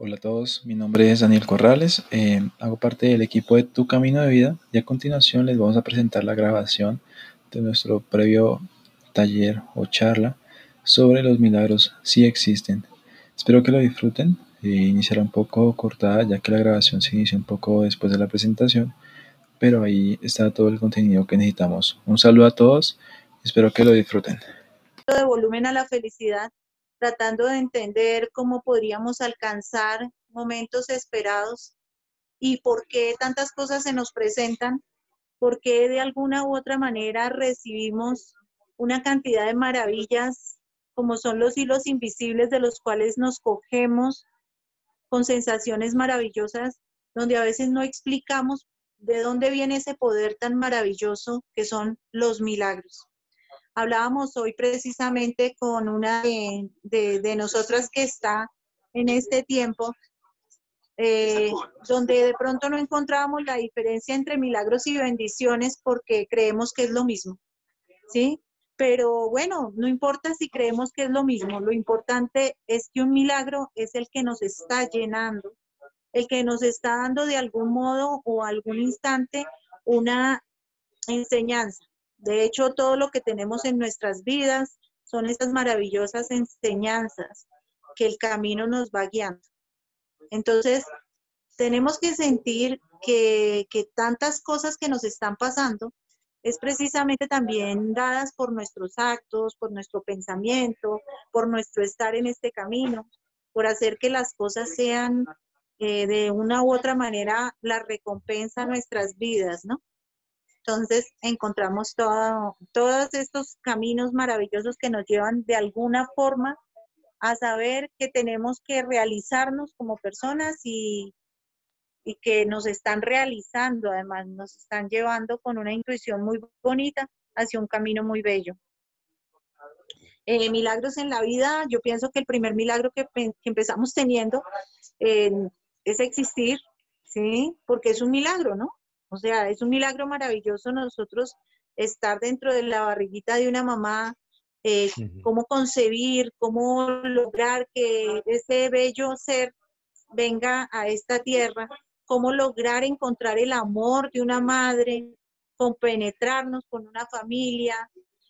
Hola a todos, mi nombre es Daniel Corrales, eh, hago parte del equipo de Tu Camino de Vida y a continuación les vamos a presentar la grabación de nuestro previo taller o charla sobre los milagros si existen. Espero que lo disfruten, eh, iniciará un poco cortada ya que la grabación se inicia un poco después de la presentación, pero ahí está todo el contenido que necesitamos. Un saludo a todos, espero que lo disfruten. De volumen a la felicidad tratando de entender cómo podríamos alcanzar momentos esperados y por qué tantas cosas se nos presentan, por qué de alguna u otra manera recibimos una cantidad de maravillas como son los hilos invisibles de los cuales nos cogemos con sensaciones maravillosas, donde a veces no explicamos de dónde viene ese poder tan maravilloso que son los milagros. Hablábamos hoy precisamente con una de, nosotras que está en este tiempo, eh, donde de pronto no encontrábamos la diferencia entre milagros y bendiciones porque creemos que es lo mismo, ¿sí? Pero bueno, no importa si creemos que es lo mismo, lo importante es que un milagro es el que nos está llenando, el que nos está dando de algún modo o algún instante una enseñanza, de hecho, todo lo que tenemos en nuestras vidas son estas maravillosas enseñanzas que el camino nos va guiando. Entonces, tenemos que sentir que, tantas cosas que nos están pasando es precisamente también dadas por nuestros actos, por nuestro pensamiento, por nuestro estar en este camino, por hacer que las cosas sean eh, de una u otra manera la recompensa a nuestras vidas, ¿no? Entonces encontramos todos estos caminos maravillosos que nos llevan de alguna forma a saber que tenemos que realizarnos como personas y, que nos están realizando, además nos están llevando con una intuición muy bonita hacia un camino muy bello. Eh, milagros en la vida, yo pienso que el primer milagro que, empezamos teniendo eh, es existir, ¿sí? Porque es un milagro, ¿no? O sea, es un milagro maravilloso nosotros estar dentro de la barriguita de una mamá, eh, cómo concebir, cómo lograr que ese bello ser venga a esta tierra, cómo lograr encontrar el amor de una madre, compenetrarnos con una familia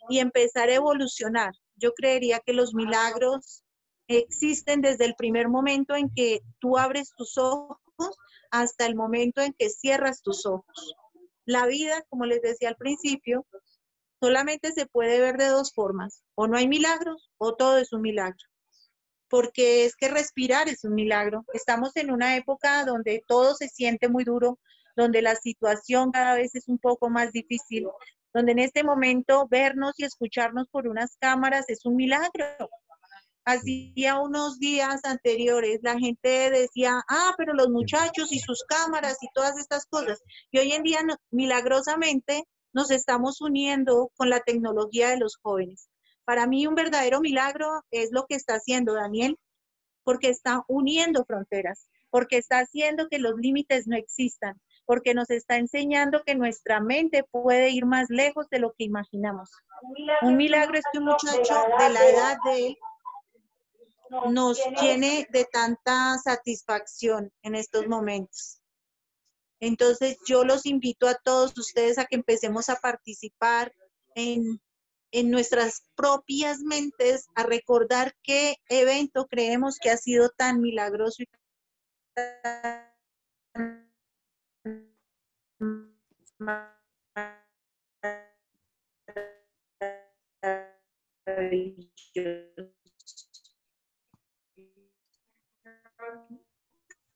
y empezar a evolucionar. Yo creería que los milagros existen desde el primer momento en que tú abres tus ojos hasta el momento en que cierras tus ojos. La vida, como les decía al principio, solamente se puede ver de dos formas. O no hay milagros o todo es un milagro. Porque es que respirar es un milagro. Estamos en una época donde todo se siente muy duro, donde la situación cada vez es un poco más difícil, donde en este momento vernos y escucharnos por unas cámaras es un milagro. Hacía unos días anteriores la gente decía, ah, pero los muchachos y sus cámaras y todas estas cosas. Y hoy en día, milagrosamente, nos estamos uniendo con la tecnología de los jóvenes. Para mí un verdadero milagro es lo que está haciendo Daniel, porque está uniendo fronteras, porque está haciendo que los límites no existan, porque nos está enseñando que nuestra mente puede ir más lejos de lo que imaginamos. Un milagro es que un muchacho de la edad de nos tiene de tanta satisfacción en estos momentos. Entonces yo los invito a todos ustedes a que empecemos a participar en, en nuestras propias mentes, a recordar qué evento creemos que ha sido tan milagroso y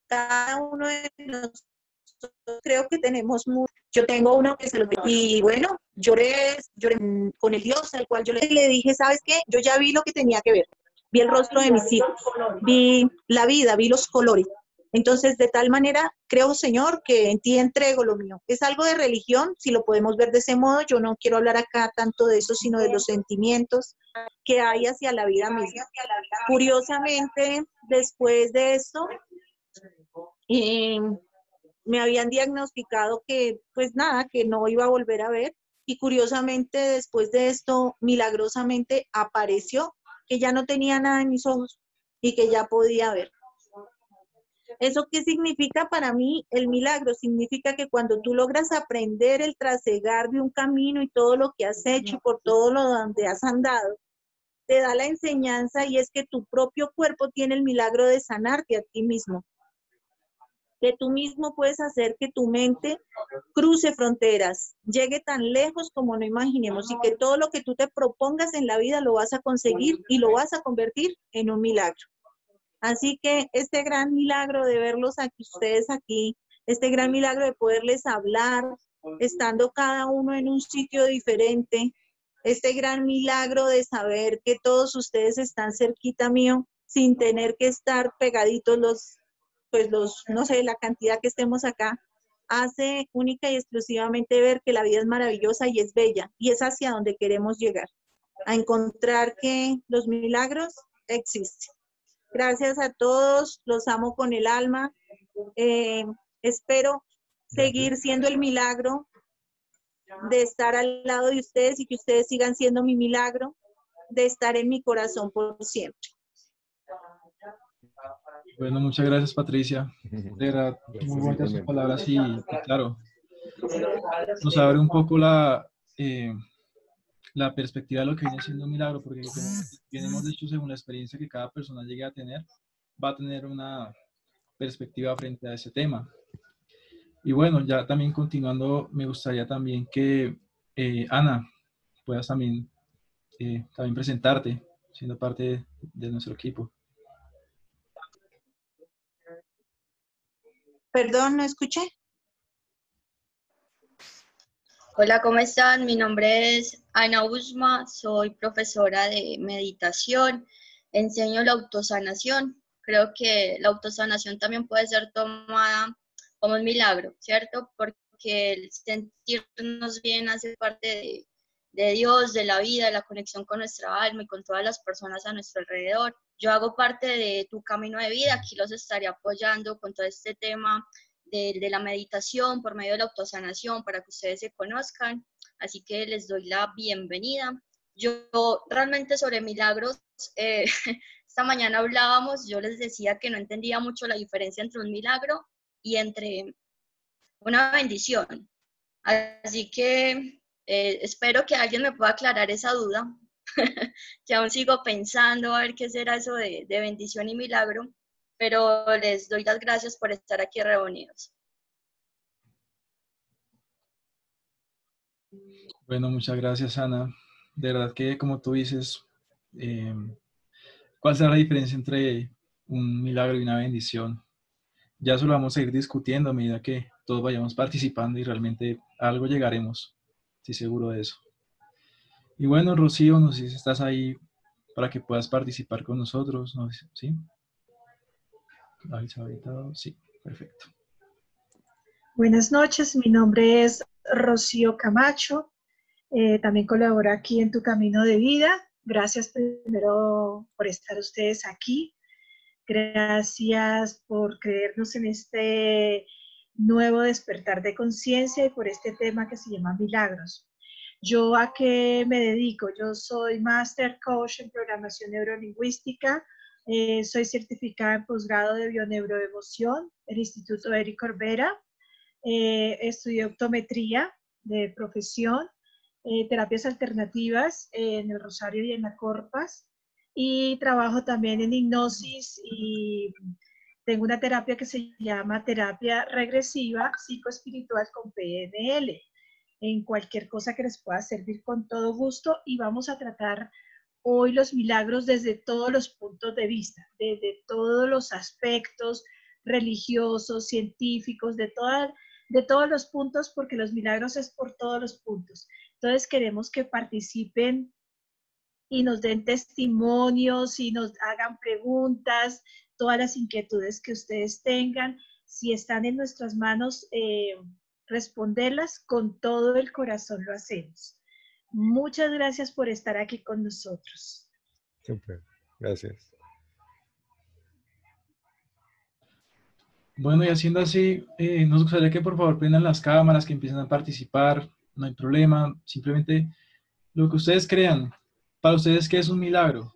cada uno de nosotros creo que tenemos mucho. Yo tengo uno que se lo y bueno, lloré, lloré con el Dios al cual yo le, le dije, ¿sabes qué? Yo ya vi lo que tenía que ver. Vi el rostro de mis hijos, vi la vida, vi los colores. Entonces, de tal manera, creo, Señor, que en ti entrego lo mío. Es algo de religión, si lo podemos ver de ese modo. Yo no quiero hablar acá tanto de eso, sino de los sentimientos que hay hacia la vida misma. Curiosamente, después de esto, me habían diagnosticado que, pues nada, que no iba a volver a ver. Y curiosamente, después de esto, milagrosamente apareció que ya no tenía nada en mis ojos y que ya podía ver. ¿Eso qué significa para mí? El milagro significa que cuando tú logras aprender el trasegar de un camino y todo lo que has hecho, por todo lo donde has andado, te da la enseñanza y es que tu propio cuerpo tiene el milagro de sanarte a ti mismo. Que tú mismo puedes hacer que tu mente cruce fronteras, llegue tan lejos como no imaginemos y que todo lo que tú te propongas en la vida lo vas a conseguir y lo vas a convertir en un milagro. Así que este gran milagro de verlos aquí, ustedes aquí, este gran milagro de poderles hablar, estando cada uno en un sitio diferente, este gran milagro de saber que todos ustedes están cerquita mío sin tener que estar pegaditos los, pues los, no sé, la cantidad que estemos acá, hace única y exclusivamente ver que la vida es maravillosa y es bella y es hacia donde queremos llegar, a encontrar que los milagros existen. Gracias a todos, los amo con el alma. Eh, espero seguir siendo el milagro de estar al lado de ustedes y que ustedes sigan siendo mi milagro, de estar en mi corazón por siempre. Bueno, muchas gracias Patricia. De muy buenas sus palabras y, claro, nos abre un poco la, eh, la perspectiva de lo que viene siendo un milagro, porque como bien hemos dicho, según la experiencia que cada persona llegue a tener, va a tener una perspectiva frente a ese tema. Y bueno, ya también continuando, me gustaría también que eh, Ana puedas también, eh, también presentarte, siendo parte de, nuestro equipo. Perdón, no escuché. Hola, ¿cómo están? Mi nombre es Ana Usma, soy profesora de meditación, enseño la autosanación. Creo que la autosanación también puede ser tomada como un milagro, ¿cierto? Porque el sentirnos bien hace parte de, Dios, de la vida, de la conexión con nuestra alma y con todas las personas a nuestro alrededor. Yo hago parte de tu camino de vida, aquí los estaré apoyando con todo este tema de, de, la meditación por medio de la autosanación para que ustedes se conozcan. Así que les doy la bienvenida. Yo realmente sobre milagros, eh, esta mañana hablábamos, yo les decía que no entendía mucho la diferencia entre un milagro y entre una bendición. Así que eh, espero que alguien me pueda aclarar esa duda, que aún sigo pensando a ver qué será eso de, de bendición y milagro, pero les doy las gracias por estar aquí reunidos. Bueno, muchas gracias Ana. De verdad que como tú dices, eh, ¿cuál será la diferencia entre un milagro y una bendición? ya eso lo vamos a ir discutiendo a medida que todos vayamos participando y realmente a algo llegaremos. Estoy seguro de eso. Y bueno, Rocío, no sé si estás ahí para que puedas participar con nosotros, ¿no? ¿Sí? Sí, perfecto. Buenas noches, mi nombre es Rocío Camacho. Eh, también colaboro aquí en Tu Camino de Vida. Gracias primero por estar ustedes aquí. Gracias por creernos en este nuevo despertar de conciencia y por este tema que se llama milagros. ¿Yo a qué me dedico? Yo soy Master Coach en Programación Neurolingüística, eh, soy certificada en posgrado de Bioneuroemoción del Instituto Eric Corbera, eh, estudié optometría de profesión, eh, terapias alternativas en el Rosario y en la Corpas, y trabajo también en hipnosis y tengo una terapia que se llama terapia regresiva psicoespiritual con PNL. En cualquier cosa que les pueda servir con todo gusto y vamos a tratar hoy los milagros desde todos los puntos de vista, desde todos los aspectos religiosos, científicos, de, de todos los puntos, porque los milagros es por todos los puntos. Entonces queremos que participen y nos den testimonios y nos hagan preguntas, todas las inquietudes que ustedes tengan. Si están en nuestras manos, eh, responderlas con todo el corazón lo hacemos. Muchas gracias por estar aquí con nosotros. Siempre. Gracias. Bueno, y haciendo así, eh, nos gustaría que por favor prendan las cámaras, que empiecen a participar, no hay problema, simplemente lo que ustedes crean, para ustedes, ¿qué es un milagro?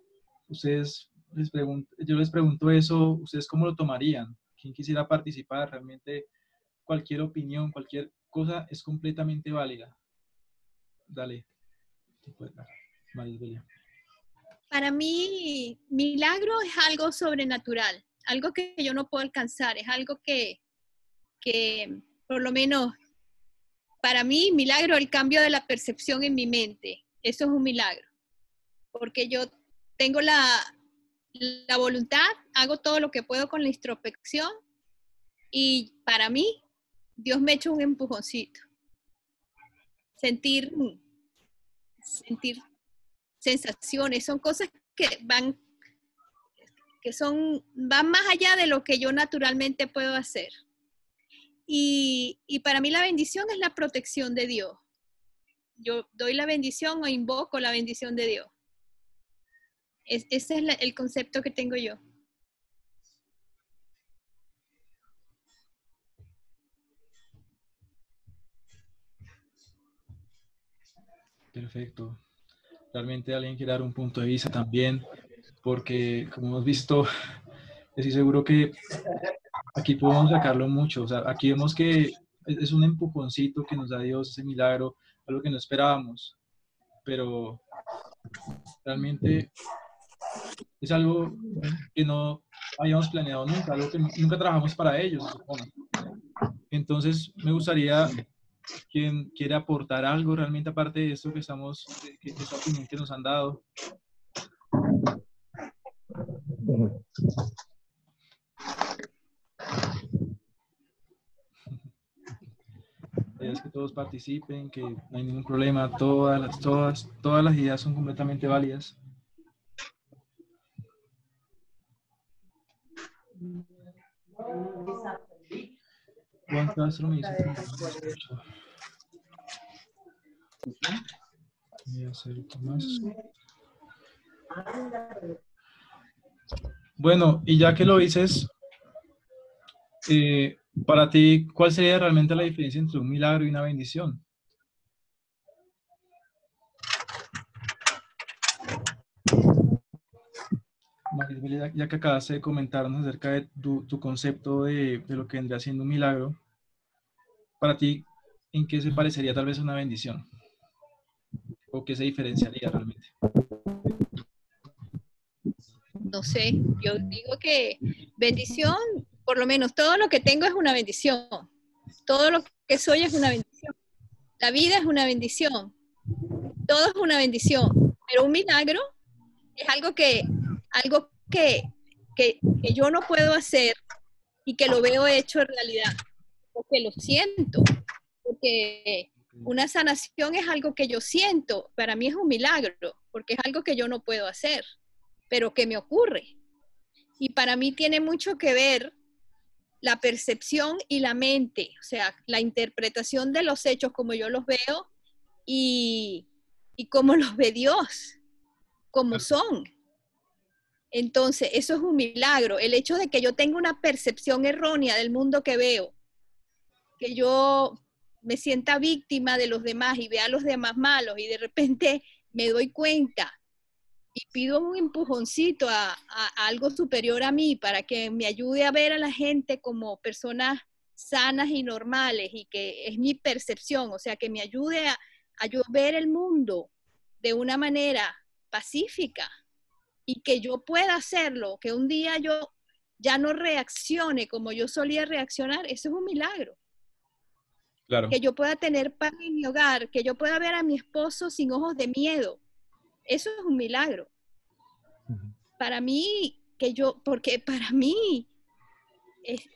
Ustedes les yo les pregunto eso, ¿ustedes cómo lo tomarían? quien quisiera participar, realmente cualquier opinión, cualquier cosa es completamente válida. Dale. Para mí, milagro es algo sobrenatural, algo que yo no puedo alcanzar, es algo que, que por lo menos para mí, milagro el cambio de la percepción en mi mente. Eso es un milagro. Porque yo tengo la, la voluntad, hago todo lo que puedo con la introspección y para mí, Dios me echa un empujoncito. Sentir, sentir sensaciones, son cosas que van, que son, van más allá de lo que yo naturalmente puedo hacer. Y, para mí la bendición es la protección de Dios. Yo doy la bendición o invoco la bendición de Dios. ese es el concepto que tengo yo. Perfecto. Realmente alguien quiere dar un punto de vista también, porque como hemos visto, estoy seguro que aquí podemos sacarlo mucho. O sea, aquí vemos que es un empujoncito que nos da Dios, ese milagro, algo que no esperábamos. Pero realmente es algo que no habíamos planeado nunca, algo que nunca trabajamos para ellos, Entonces, me gustaría quien quiere aportar algo realmente aparte de esto que estamos, que, esta opinión que nos han dado. Es que todos participen, que no hay ningún problema, todas las, todas, todas las ideas son completamente válidas. Castro me dice Voy a hacer más. Bueno, y ya que lo dices, eh, para ti, ¿cuál sería realmente la diferencia entre un milagro y una bendición? ya que acabas de comentarnos acerca de tu, concepto de, de, lo que vendría siendo un milagro, para ti, ¿en qué se parecería tal vez una bendición? ¿O qué se diferenciaría realmente? No sé, yo digo que bendición por lo menos todo lo que tengo es una bendición. Todo lo que soy es una bendición. La vida es una bendición. Todo es una bendición. Pero un milagro es algo que, algo que, que, yo no puedo hacer y que lo veo hecho en realidad. Porque lo siento. Porque una sanación es algo que yo siento. Para mí es un milagro. Porque es algo que yo no puedo hacer. Pero que me ocurre. Y para mí tiene mucho que ver la percepción y la mente, o sea, la interpretación de los hechos como yo los veo y, y como los ve Dios, como son. Entonces, eso es un milagro. El hecho de que yo tenga una percepción errónea del mundo que veo, que yo me sienta víctima de los demás y vea a los demás malos y de repente me doy cuenta y pido un empujoncito a, algo superior a mí para que me ayude a ver a la gente como personas sanas y normales y que es mi percepción, o sea, que me ayude a, a yo ver el mundo de una manera pacífica y que yo pueda hacerlo, que un día yo ya no reaccione como yo solía reaccionar, eso es un milagro. Claro. Que yo pueda tener paz en mi hogar, que yo pueda ver a mi esposo sin ojos de miedo, eso es un milagro. Para mí, que yo, porque para mí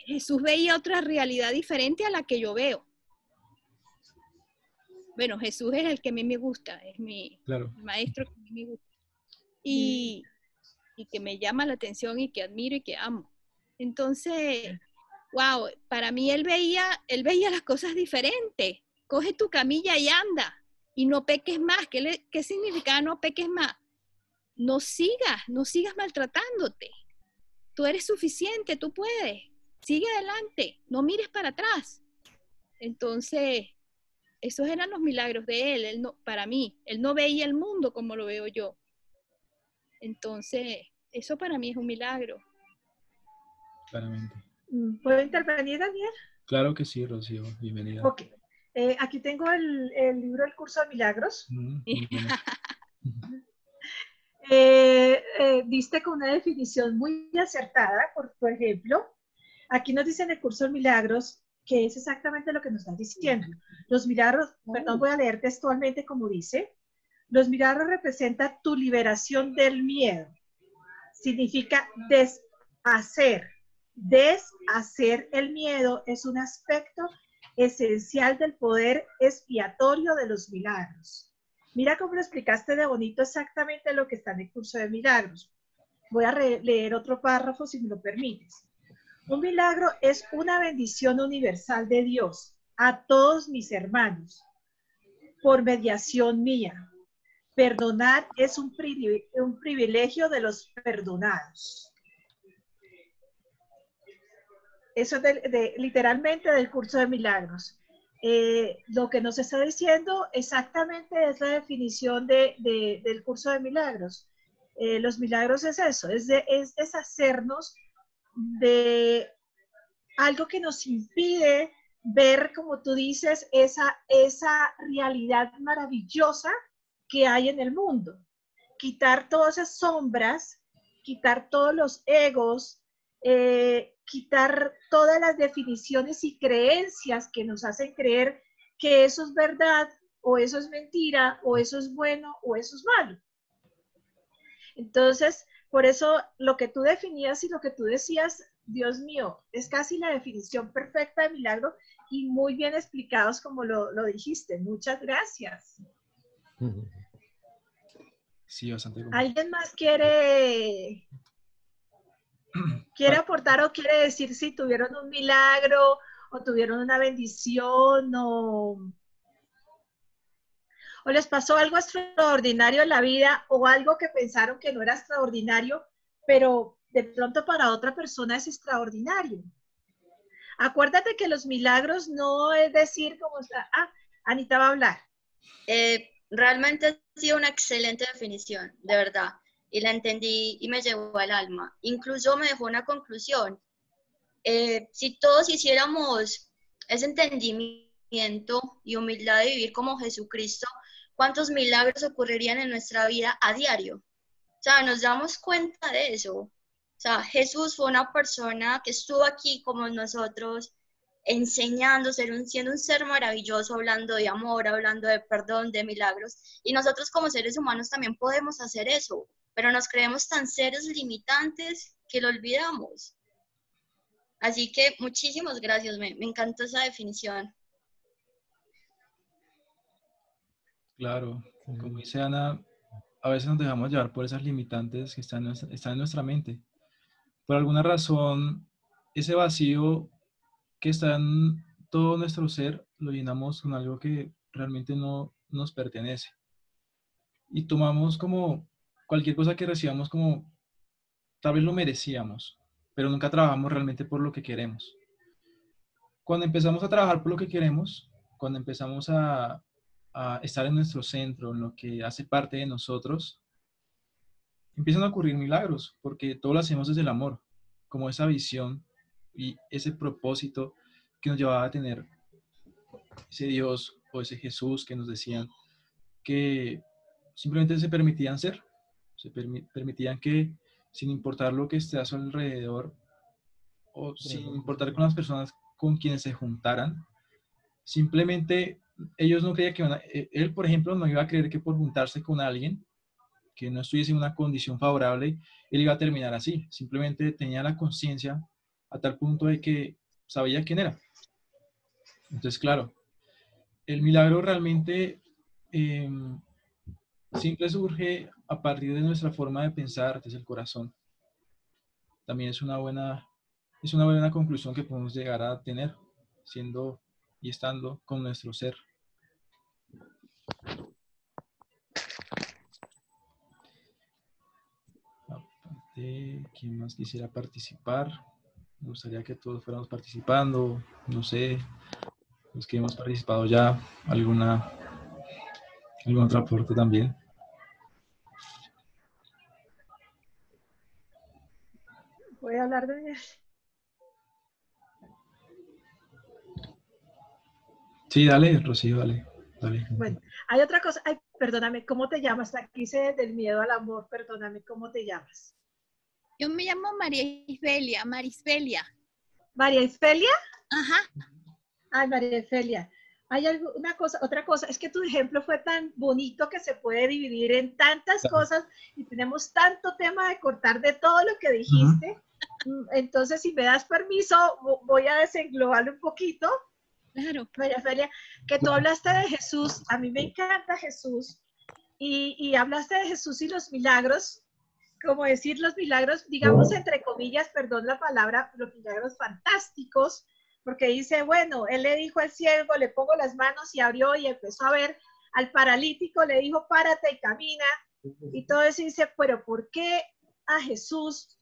Jesús veía otra realidad diferente a la que yo veo. Bueno, Jesús es el que a mí me gusta, es mi maestro que a mí me gusta. Y, y que me llama la atención y que admiro y que amo. Entonces, wow, para mí él veía, él veía las cosas diferentes. Coge tu camilla y anda y no peques más. ¿Qué, ¿Qué significa no peques más? No sigas, no sigas maltratándote. Tú eres suficiente, tú puedes. Sigue adelante, no mires para atrás. Entonces, esos eran los milagros de él, él no, para mí. Él no veía el mundo como lo veo yo. Entonces, eso para mí es un milagro. Claramente. Mm, ¿Puedo intervenir, Daniel? Claro que sí, Rocío. Bienvenida. Ok. Eh, aquí tengo el, libro El Curso de Milagros. Mm, eh, eh, diste con una definición muy acertada, por, por ejemplo. Aquí nos dice en el Curso de Milagros que es exactamente lo que nos están diciendo. Los milagros, perdón, voy a leer textualmente como dice, los milagros representan tu liberación del miedo. Significa deshacer. Deshacer el miedo es un aspecto esencial del poder expiatorio de los milagros. Mira cómo lo explicaste de bonito exactamente lo que está en el curso de milagros. Voy a leer otro párrafo si me lo permites. Un milagro es una bendición universal de Dios a todos mis hermanos por mediación mía. Perdonar es un, privilegio de los perdonados. Eso es literalmente del curso de milagros. Eh, lo que nos está diciendo exactamente es la definición del curso de milagros. Eh, los milagros es eso, es, es deshacernos de algo que nos impide ver, como tú dices, esa, esa realidad maravillosa que hay en el mundo. Quitar todas esas sombras, quitar todos los egos, eh, quitar todas las definiciones y creencias que nos hacen creer que eso es verdad o eso es mentira o eso es bueno o eso es malo. Entonces, por eso lo que tú definías y lo que tú decías, Dios mío, es casi la definición perfecta de milagro y muy bien explicados como lo, dijiste. Muchas gracias. Sí, bastante. ¿Alguien más quiere, quiere aportar o quiere decir si tuvieron un milagro o tuvieron una bendición o o les pasó algo extraordinario en la vida o algo que pensaron que no era extraordinario, pero de pronto para otra persona es extraordinario. Acuérdate que los milagros no es decir como, ah, Anita va a hablar. Eh, realmente ha sido una excelente definición, de verdad, y la entendí y me llevó al alma. Incluso me dejó una conclusión. Eh, si todos hiciéramos ese entendimiento y humildad de vivir como Jesucristo, cuántos milagros ocurrirían en nuestra vida a diario. O sea, nos damos cuenta de eso. O sea, Jesús fue una persona que estuvo aquí como nosotros, enseñando, siendo un ser maravilloso, hablando de amor, hablando de perdón, de milagros. Y nosotros como seres humanos también podemos hacer eso, pero nos creemos tan seres limitantes que lo olvidamos. Así que muchísimas gracias, me, me encantó esa definición. Claro, como dice Ana, a veces nos dejamos llevar por esas limitantes que están en nuestra, están en nuestra mente. Por alguna razón, ese vacío que está en todo nuestro ser lo llenamos con algo que realmente no nos pertenece. Y tomamos como cualquier cosa que recibamos como tal vez lo merecíamos, pero nunca trabajamos realmente por lo que queremos. Cuando empezamos a trabajar por lo que queremos, cuando empezamos a estar en nuestro centro, en lo que hace parte de nosotros, empiezan a ocurrir milagros, porque todo lo hacemos desde el amor, como esa visión y ese propósito que nos llevaba a tener ese Dios o ese Jesús que nos decían que simplemente se permitían ser, se permitían que sin importar lo que esté a su alrededor o sin importar con las personas con quienes se juntaran, simplemente ellos no creían que eh, él, por ejemplo, no iba a creer que por juntarse con alguien que no estuviese en una condición favorable, él iba a terminar así. Simplemente tenía la conciencia a tal punto de que sabía quién era. Entonces, claro, el milagro realmente eh, siempre surge a partir de nuestra forma de pensar desde el corazón. También es una buena, es una buena conclusión que podemos llegar a tener siendo y estando con nuestro ser. ¿quién más quisiera participar? Me gustaría que todos fuéramos participando, no sé, los que hemos participado ya, alguna, algún otro aporte también. Voy a hablar de eso. Sí, dale, Rocío, dale, dale. Bueno, hay otra cosa. Ay, perdóname, ¿cómo te llamas? Aquí se del miedo al amor, perdóname, ¿cómo te llamas? Yo me llamo María Isbelia, Marisbelia. ¿María Isbelia? Ajá. Ay, María Isbelia. Hay alguna cosa, otra cosa, es que tu ejemplo fue tan bonito que se puede dividir en tantas cosas y tenemos tanto tema de cortar de todo lo que dijiste entonces, si me das permiso, voy a desenglobarlo un poquito. Claro. María Felia, que tú hablaste de Jesús, a mí me encanta Jesús, y, y hablaste de Jesús y los milagros, como decir los milagros, digamos entre comillas, perdón la palabra, los milagros fantásticos, porque dice, bueno, él le dijo al ciego, le pongo las manos y abrió y empezó a ver, al paralítico le dijo, párate y camina, y todo eso dice, pero ¿por qué a Jesús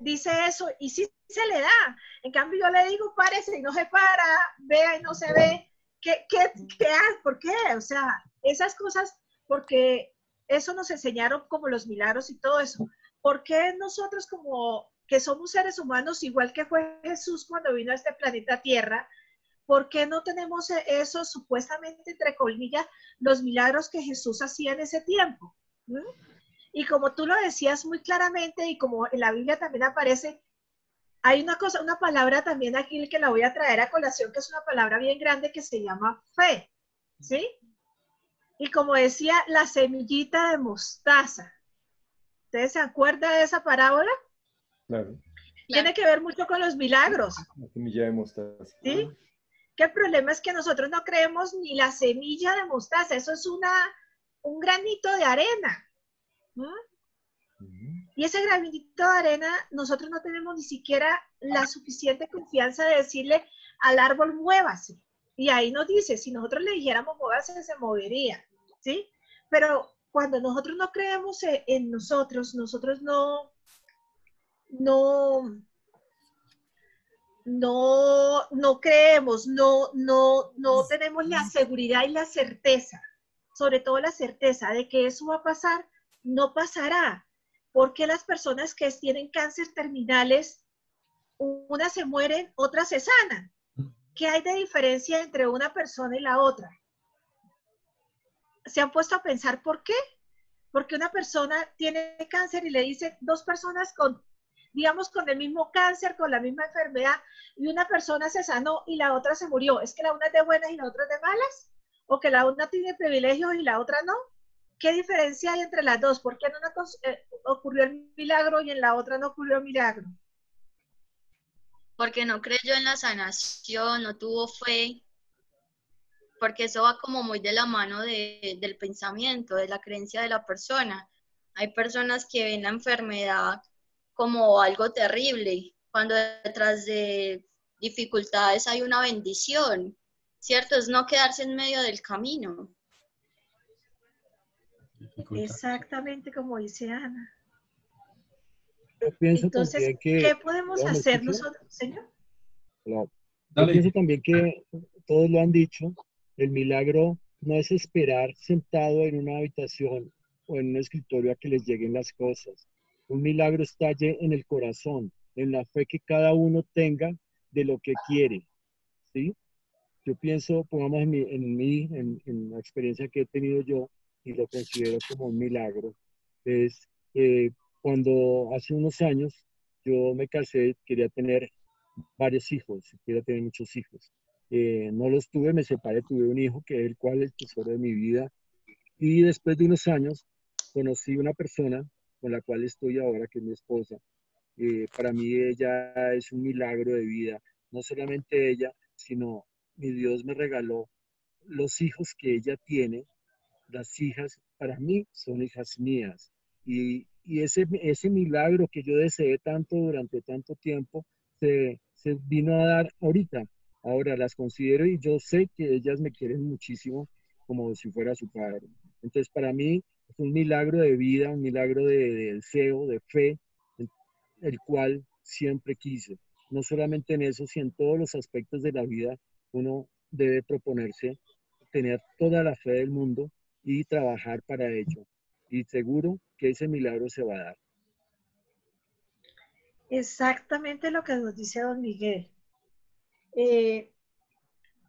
dice eso y sí se le da. En cambio, yo le digo, párese y no se para, vea y no se ve. ¿Qué, qué, qué ¿Por qué? O sea, esas cosas, porque eso nos enseñaron como los milagros y todo eso. ¿Por qué nosotros como que somos seres humanos, igual que fue Jesús cuando vino a este planeta Tierra, ¿por qué no tenemos eso supuestamente, entre comillas, los milagros que Jesús hacía en ese tiempo? ¿Mm? Y como tú lo decías muy claramente y como en la Biblia también aparece, hay una cosa, una palabra también aquí que la voy a traer a colación, que es una palabra bien grande que se llama fe, ¿sí? Y como decía, la semillita de mostaza. ¿Ustedes se acuerdan de esa parábola? Claro. Tiene que ver mucho con los milagros. La semilla de mostaza. ¿Sí? Que el problema es que nosotros no creemos ni la semilla de mostaza, eso es una, un granito de arena. Y ese granito de arena, nosotros no tenemos ni siquiera la suficiente confianza de decirle al árbol muévase. Y ahí nos dice, si nosotros le dijéramos muévase, se movería, ¿sí? Pero cuando nosotros no creemos e, en nosotros, nosotros no, no, no, no creemos, no, no, no tenemos la seguridad y la certeza, sobre todo la certeza de que eso va a pasar, no pasará. Porque las personas que tienen cáncer terminales, unas se mueren, otras se sanan. ¿Qué hay de diferencia entre una persona y la otra? ¿Se han puesto a pensar por qué? Porque una persona tiene cáncer y le dice dos personas con, digamos, con el mismo cáncer, con la misma enfermedad, y una persona se sanó y la otra se murió. ¿Es que la una es de buenas y la otra es de malas? ¿O que la una tiene privilegios y la otra no? ¿Qué diferencia hay entre las dos? ¿Por qué en una eh, ocurrió el milagro y en la otra no ocurrió el milagro? Porque no creyó en la sanación, no tuvo fe, porque eso va como muy de la mano del pensamiento, de la creencia de la persona. Hay personas que ven la enfermedad como algo terrible, cuando detrás de dificultades hay una bendición, ¿cierto? Es no quedarse en medio del camino. Exactamente como dice Ana. Yo pienso Entonces, también que, ¿qué podemos hacer nosotros, señor? No. Yo pienso también que todos lo han dicho, el milagro no es esperar sentado en una habitación o en un escritorio a que les lleguen las cosas. Un milagro está en el corazón, en la fe que cada uno tenga de lo que quiere. ¿sí? Yo pienso, pongamos en mí, en, en la experiencia que he tenido yo, y lo considero como un milagro, es eh, cuando hace unos años yo me casé, quería tener varios hijos, quería tener muchos hijos. Eh, no los tuve, me separé, tuve un hijo que es el cual es el tesoro de mi vida. Y después de unos años conocí una persona con la cual estoy ahora, que es mi esposa. Eh, para mí ella es un milagro de vida. No solamente ella, sino mi Dios me regaló los hijos que ella tiene las hijas para mí son hijas mías. Y, y ese, ese milagro que yo deseé tanto durante tanto tiempo se, se vino a dar ahorita. Ahora las considero y yo sé que ellas me quieren muchísimo como si fuera su padre. Entonces para mí es un milagro de vida, un milagro de, de deseo, de fe, el cual siempre quise. No solamente en eso, sino en todos los aspectos de la vida uno debe proponerse tener toda la fe del mundo y trabajar para ello. Y seguro que ese milagro se va a dar. Exactamente lo que nos dice don Miguel. Eh,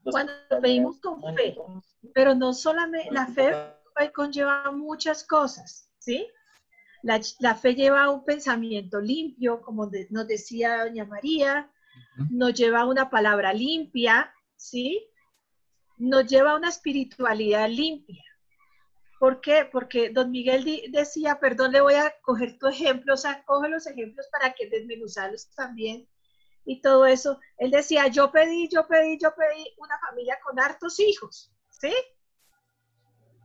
cuando pedimos con fe, pero no solamente la fe conlleva muchas cosas, ¿sí? La, la, fe lleva un pensamiento limpio, como nos decía doña María, nos lleva una palabra limpia, ¿sí? Nos lleva una espiritualidad limpia. ¿Por qué? Porque don Miguel decía, perdón, le voy a coger tu ejemplo, o coge los ejemplos para que desmenuzarlos también y todo eso. Él decía, yo pedí, yo pedí, yo pedí una familia con hartos hijos, ¿sí?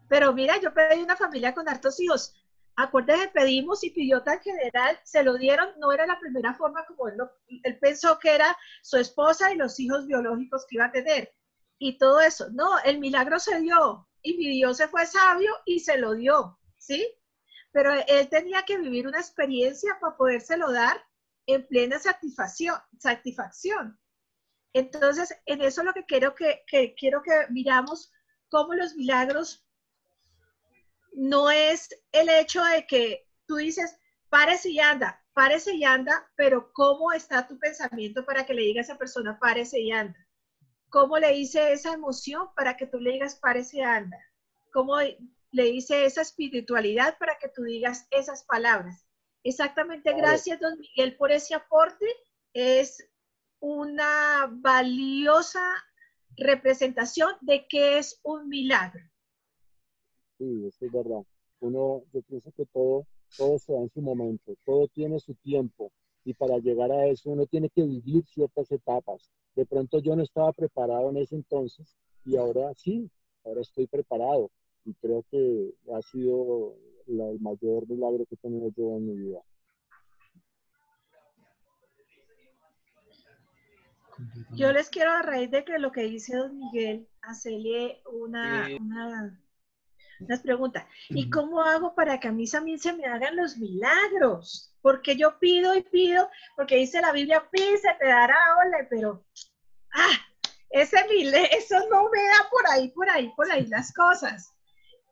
Pero mira, yo pedí una familia con hartos hijos. Acuérdate, pedimos y pidió tan general, se lo dieron, no era la primera forma como él, él pensó que era su esposa y los hijos biológicos que iba a tener. Y todo eso. No, el milagro se dio y mi Dios se fue sabio y se lo dio, ¿sí? Pero él tenía que vivir una experiencia para podérselo dar en plena satisfacción. satisfacción. Entonces, en eso es lo que quiero que, que, quiero que miramos cómo los milagros no es el hecho de que tú dices, párese y anda, párese y anda, pero cómo está tu pensamiento para que le diga a esa persona, párese y anda. ¿Cómo le hice esa emoción para que tú le digas, párese y anda? ¿Cómo le hice esa espiritualidad para que tú digas esas palabras? Exactamente, gracias, don Miguel, por ese aporte. Es una valiosa representación de qué es un milagro. Sí, eso es verdad. Uno, yo pienso que todo, todo se da en su momento, todo tiene su tiempo y para llegar a eso uno tiene que vivir ciertas etapas. De pronto yo no estaba preparado en ese entonces y ahora sí, ahora estoy preparado y creo que ha sido el mayor milagro que he tenido yo en mi vida. Yo les quiero a raíz de que lo que dice don Miguel, hacerle una, una unas preguntas. ¿Y cómo hago para que a mí también se me hagan los milagros? Porque yo pido y pido, porque dice la Biblia, pide, se te dará, ole, pero, ah, ese eso no me da por ahí, por ahí, por ahí las cosas.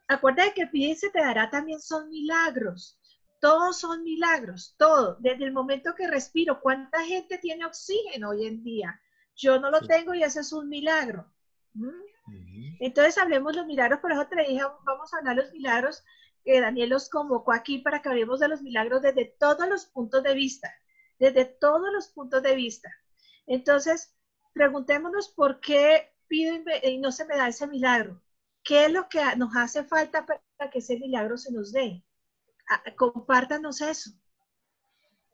Acuérdate que pide y se te dará también son milagros. Todos son milagros, todo. Desde el momento que respiro, ¿cuánta gente tiene oxígeno hoy en día? Yo no lo tengo y ese es un milagro. ¿Mm? Entonces hablemos los milagros, por eso te dije, vamos a hablar los milagros que Daniel los convocó aquí para que hablemos de los milagros desde todos los puntos de vista, desde todos los puntos de vista. Entonces, preguntémonos por qué pido y no se me da ese milagro. ¿Qué es lo que nos hace falta para que ese milagro se nos dé? Ah, compártanos eso.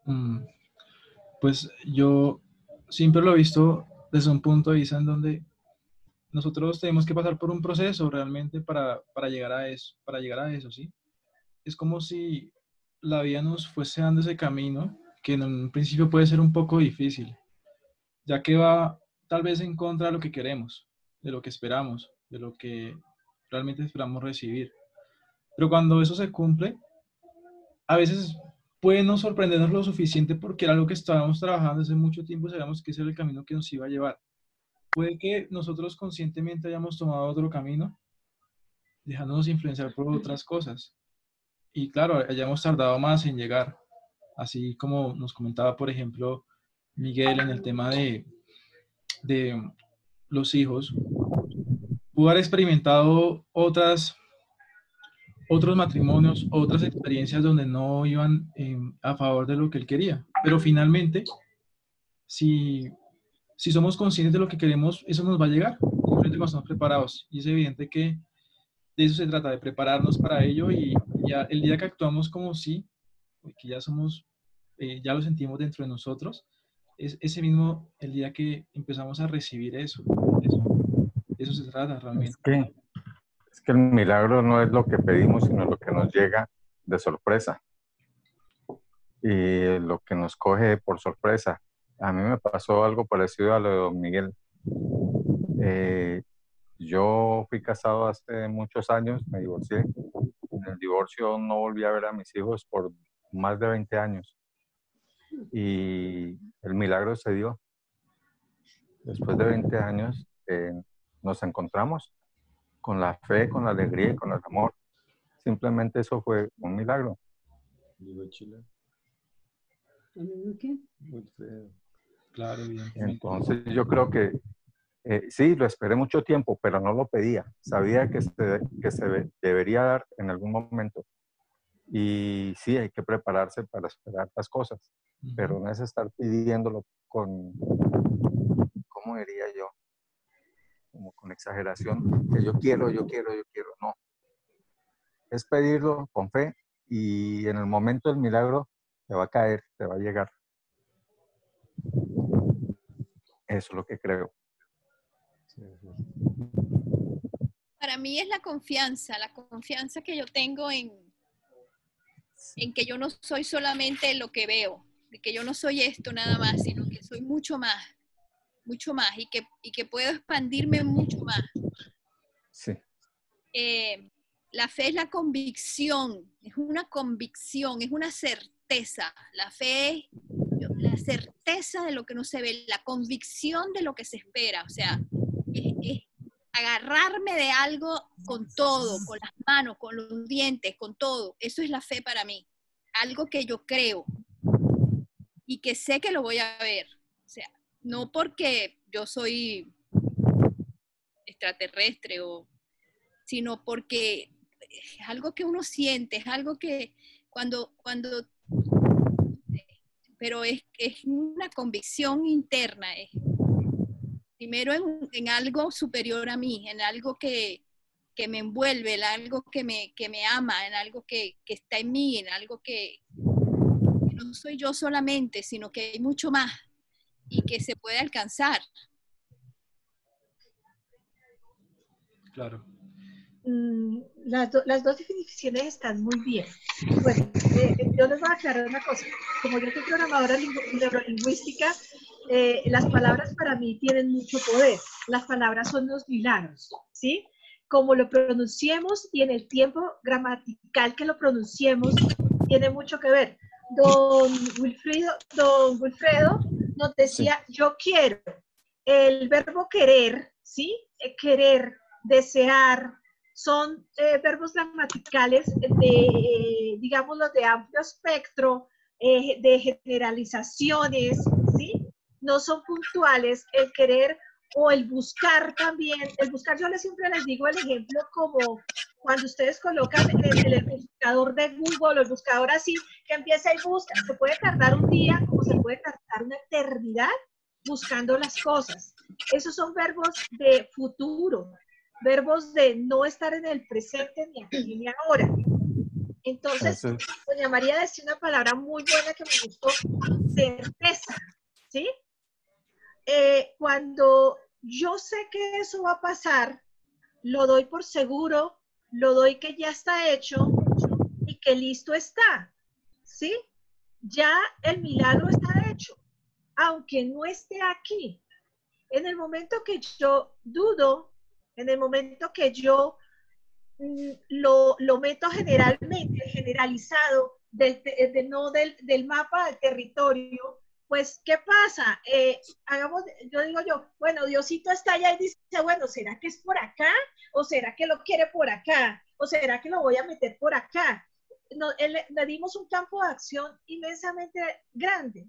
Mm, pues yo siempre lo he visto desde un punto de vista en donde nosotros tenemos que pasar por un proceso realmente para, para, llegar a eso, para llegar a eso, ¿sí? Es como si la vida nos fuese dando ese camino que en un principio puede ser un poco difícil, ya que va tal vez en contra de lo que queremos, de lo que esperamos, de lo que realmente esperamos recibir. Pero cuando eso se cumple, a veces puede no sorprendernos lo suficiente porque era algo que estábamos trabajando hace mucho tiempo y sabíamos que ese era el camino que nos iba a llevar. Puede que nosotros conscientemente hayamos tomado otro camino, dejándonos influenciar por otras cosas. Y claro, hayamos tardado más en llegar. Así como nos comentaba, por ejemplo, Miguel en el tema de, de los hijos, pudo haber experimentado otras, otros matrimonios, otras experiencias donde no iban em, a favor de lo que él quería. Pero finalmente, si, si somos conscientes de lo que queremos, eso nos va a llegar, simplemente cuando estamos preparados. Y es evidente que de eso se trata, de prepararnos para ello y ya el día que actuamos como sí, que ya somos, eh, ya lo sentimos dentro de nosotros, es ese mismo el día que empezamos a recibir eso. eso eso se trata realmente. Es que, es que el milagro no es lo que pedimos, sino lo que nos llega de sorpresa. Y lo que nos coge por sorpresa. A mí me pasó algo parecido a lo de don Miguel. Eh, yo fui casado hace muchos años, me divorcié. En el divorcio no volví a ver a mis hijos por más de 20 años. Y el milagro se dio. Después de 20 años, eh, nos encontramos con la fe, con la alegría y con el amor. Simplemente eso fue un milagro. Claro, Entonces yo creo que Eh, sí, lo esperé mucho tiempo, pero no lo pedía. Sabía que se, que se debería dar en algún momento. Y sí, hay que prepararse para esperar las cosas, pero no es estar pidiéndolo con, ¿cómo diría yo? Como con exageración, que yo quiero, yo quiero, yo quiero. No. Es pedirlo con fe y en el momento del milagro te va a caer, te va a llegar. Eso es lo que creo. Para mí es la confianza, la confianza que yo tengo en, en que yo no soy solamente lo que veo, de que yo no soy esto nada más, sino que soy mucho más, mucho más y que, y que puedo expandirme mucho más. Sí. Eh, la fe es la convicción, es una convicción, es una certeza. La fe es la certeza de lo que no se ve, la convicción de lo que se espera. O sea, es, agarrarme de algo con todo, con las manos, con los dientes, con todo. Eso es la fe para mí. Algo que yo creo y que sé que lo voy a ver. O sea, no porque yo soy extraterrestre o sino porque es algo que uno siente, es algo que cuando, cuando pero es, es una convicción interna, es, primero en, algo superior a mí, en algo que, me envuelve, en algo que me, que me ama, en algo que, está en mí, en algo que, no soy yo solamente, sino que hay mucho más y que se puede alcanzar. Claro. Mm, las, las, dos definiciones están muy bien. Bueno, eh, yo les voy a aclarar una cosa. Como yo soy programadora neurolingüística, eh, las palabras para mí tienen mucho poder. Las palabras son los milagros, ¿sí? Como lo pronunciemos y en el tiempo gramatical que lo pronunciemos, tiene mucho que ver. Don Wilfredo, don Wilfredo nos decía, yo quiero. El verbo querer, ¿sí? Eh, querer, desear, son eh, verbos gramaticales de, digamos, de amplio espectro, de generalizaciones, ¿sí? No son puntuales, el querer o el buscar también, el buscar yo les siempre les digo el ejemplo como cuando ustedes colocan en el, buscador de Google o el buscador así, que empieza y busca, se puede tardar un día como se puede tardar una eternidad buscando las cosas. Esos son verbos de futuro, verbos de no estar en el presente ni aquí ni ahora. Entonces, doña María decía una palabra muy buena que me gustó, certeza, ¿sí? Eh, cuando yo sé que eso va a pasar, lo doy por seguro, lo doy que ya está hecho y que listo está. ¿Sí? Ya el milagro está hecho, aunque no esté aquí. En el momento que yo dudo, en el momento que yo mm, lo, meto generalmente, generalizado, no del, del mapa del territorio, pues, ¿qué pasa? Eh, hagamos, yo digo yo, bueno, Diosito está allá y dice, bueno, ¿será que es por acá? ¿O será que lo quiere por acá? ¿O será que lo voy a meter por acá? le dimos un campo de acción inmensamente grande.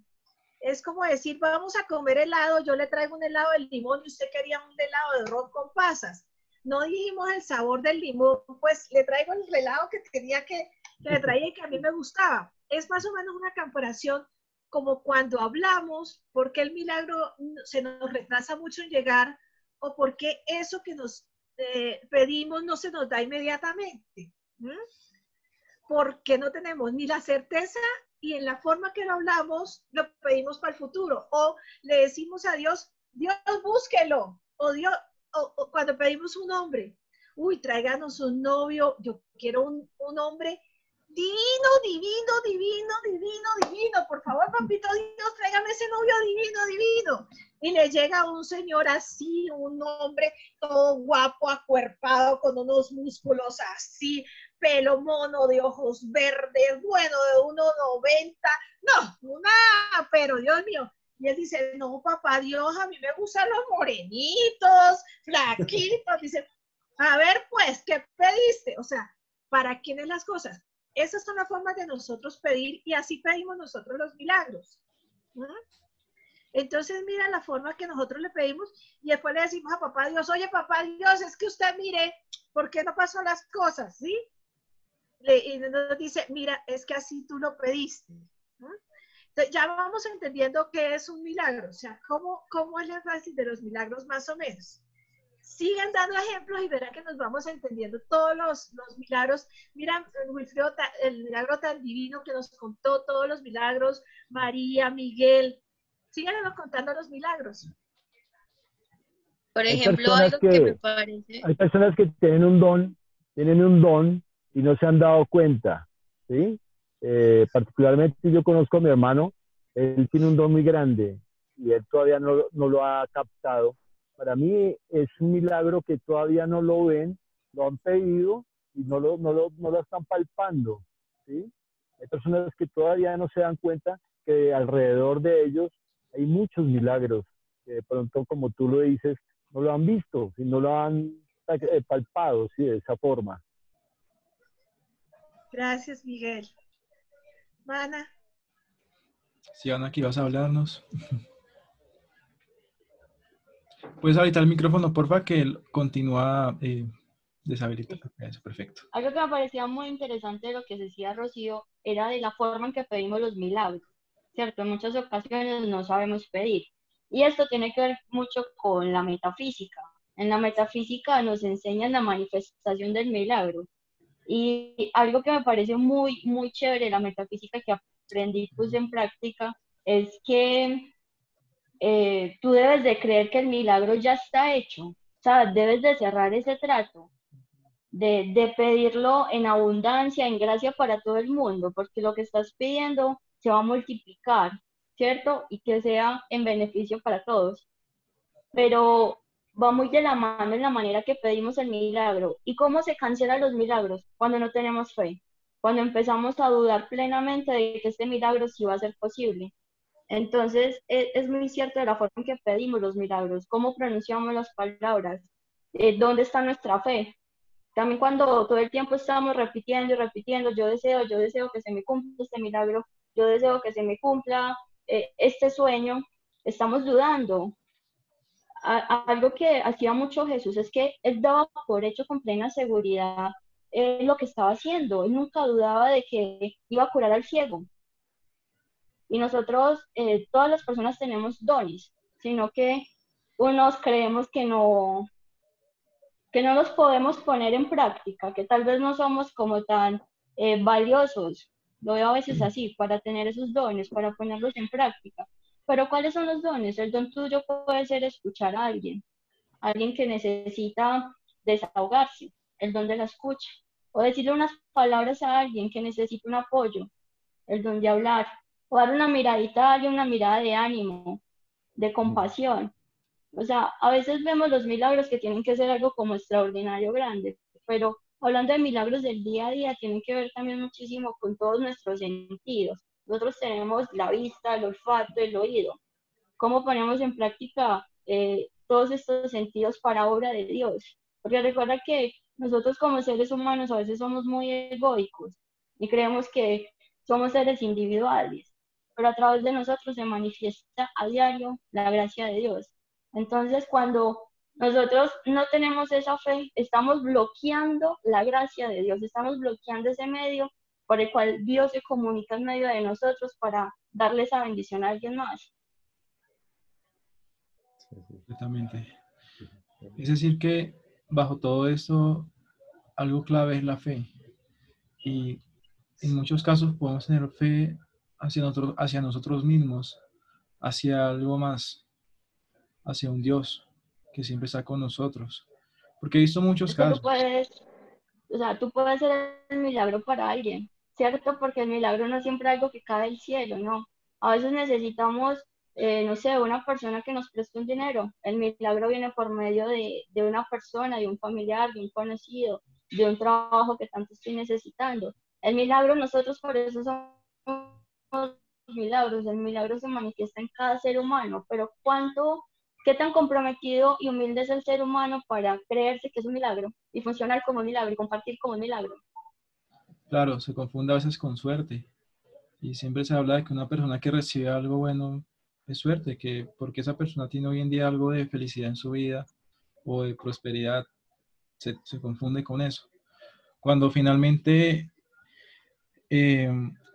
Es como decir, vamos a comer helado, yo le traigo un helado de limón y usted quería un helado de ron con pasas. No dijimos el sabor del limón, pues le traigo el helado que tenía que, que le traía y que a mí me gustaba. Es más o menos una comparación como cuando hablamos, por qué el milagro se nos retrasa mucho en llegar o por qué eso que nos eh, pedimos no se nos da inmediatamente. Porque no tenemos ni la certeza y en la forma que lo hablamos lo pedimos para el futuro. O le decimos a Dios, Dios búsquelo. O Dios, o, cuando pedimos un hombre, uy, tráiganos un novio, yo quiero un, un hombre divino, divino, divino, divino, divino. Por favor, papito Dios, tráigame ese novio divino, divino. Y le llega un señor así, un hombre todo guapo, acuerpado, con unos músculos así, pelo mono, de ojos verdes, bueno, de 1,90. No, una, pero Dios mío. Y él dice, no, papá Dios, a mí me gustan los morenitos, flaquitos. Dice, a ver, pues, ¿qué pediste? O sea, ¿para quiénes las cosas? Esas son las formas de nosotros pedir y así pedimos nosotros los milagros. Entonces mira la forma que nosotros le pedimos y después le decimos a papá Dios, oye papá Dios, es que usted mire, ¿por qué no pasó las cosas? ¿Sí? y nos dice, mira, es que así tú lo pediste. Entonces, ya vamos entendiendo qué es un milagro, o sea, cómo, cómo es la fácil de los milagros más o menos. Sigan dando ejemplos y verán que nos vamos entendiendo todos los, los milagros. Mira, Wilfredo, el milagro tan divino que nos contó todos los milagros, María, Miguel, síganos contando los milagros. Por ejemplo, algo que, me parece. Hay personas que tienen un don, tienen un don y no se han dado cuenta, ¿sí? Eh, particularmente yo conozco a mi hermano, él tiene un don muy grande y él todavía no, no lo ha captado. Para mí es un milagro que todavía no lo ven, lo han pedido y no lo, no lo, no lo están palpando, ¿sí? Hay personas que todavía no se dan cuenta que alrededor de ellos hay muchos milagros que de pronto, como tú lo dices, no lo han visto, y no lo han eh, palpado, sí, de esa forma. Gracias, Miguel. Mana. Sí, Ana, aquí vas a hablarnos. Puedes habilitar el micrófono, porfa, que continúa eh, deshabilitado. Eso, perfecto. Algo que me parecía muy interesante de lo que decía Rocío era de la forma en que pedimos los milagros. ¿cierto? En muchas ocasiones no sabemos pedir. Y esto tiene que ver mucho con la metafísica. En la metafísica nos enseñan la manifestación del milagro. Y algo que me parece muy, muy chévere la metafísica que aprendí puse en práctica es que eh, tú debes de creer que el milagro ya está hecho. Sea, debes de cerrar ese trato, de, de pedirlo en abundancia, en gracia para todo el mundo, porque lo que estás pidiendo se va a multiplicar, ¿cierto? Y que sea en beneficio para todos. Pero va muy de la mano en la manera que pedimos el milagro. ¿Y cómo se cancelan los milagros? Cuando no tenemos fe, cuando empezamos a dudar plenamente de que este milagro sí va a ser posible. Entonces, e, es, muy cierto de la forma en que pedimos los milagros, cómo pronunciamos las palabras, eh, dónde está nuestra fe. También cuando todo el tiempo estamos repitiendo y repitiendo, yo deseo, yo deseo que se me cumpla este milagro, yo deseo que se me cumpla eh, este sueño, estamos dudando. algo que hacía mucho Jesús es que él daba por hecho con plena seguridad eh, lo que estaba haciendo. Él nunca dudaba de que iba a curar al ciego. Y nosotros, eh, todas las personas tenemos dones, sino que unos creemos que no, que no los podemos poner en práctica, que tal vez no somos como tan valiosos lo veo a veces así, para tener esos dones, para ponerlos en práctica. Pero ¿cuáles son los dones? El don tuyo puede ser escuchar a alguien, alguien que necesita desahogarse, el don de la escucha, o decirle unas palabras a alguien que necesita un apoyo, el don de hablar, o dar una miradita a alguien, una mirada de ánimo, de compasión. O sea, a veces vemos los milagros que tienen que ser algo como extraordinario grande, pero hablando de milagros del día a día, tienen que ver también muchísimo con todos nuestros sentidos. Nosotros tenemos la vista, el olfato, el oído. ¿Cómo ponemos en práctica eh, todos estos sentidos para obra de Dios? Porque recuerda que nosotros como seres humanos a veces somos muy egoicos y creemos que somos seres individuales, pero a través de nosotros se manifiesta a diario la gracia de Dios. Entonces, cuando nosotros no tenemos esa fe, estamos bloqueando la gracia de Dios, estamos bloqueando ese medio por el cual Dios se comunica en medio de nosotros para darle esa bendición a alguien más. Exactamente. Es decir, que bajo todo esto, algo clave es la fe. Y en muchos casos podemos tener fe hacia nosotros, hacia nosotros mismos, hacia algo más, hacia un Dios que siempre está con nosotros. Porque he visto muchos casos. Tú puedes, o sea, tú puedes ser el milagro para alguien, ¿cierto? Porque el milagro no es siempre algo que cae del cielo, ¿no? A veces necesitamos, eh, no sé, una persona que nos preste un dinero. El milagro viene por medio de, de una persona, de un familiar, de un conocido, de un trabajo que tanto estoy necesitando. El milagro, nosotros por eso somos milagros, el milagro se manifiesta en cada ser humano, pero ¿cuánto ¿Qué tan comprometido y humilde es el ser humano para creerse que es un milagro y funcionar como un milagro y compartir como un milagro? Claro, se confunde a veces con suerte. Y siempre se habla de que una persona que recibe algo bueno es suerte, que porque esa persona tiene hoy en día algo de felicidad en su vida o de prosperidad, se, confunde con eso. Cuando finalmente, eh,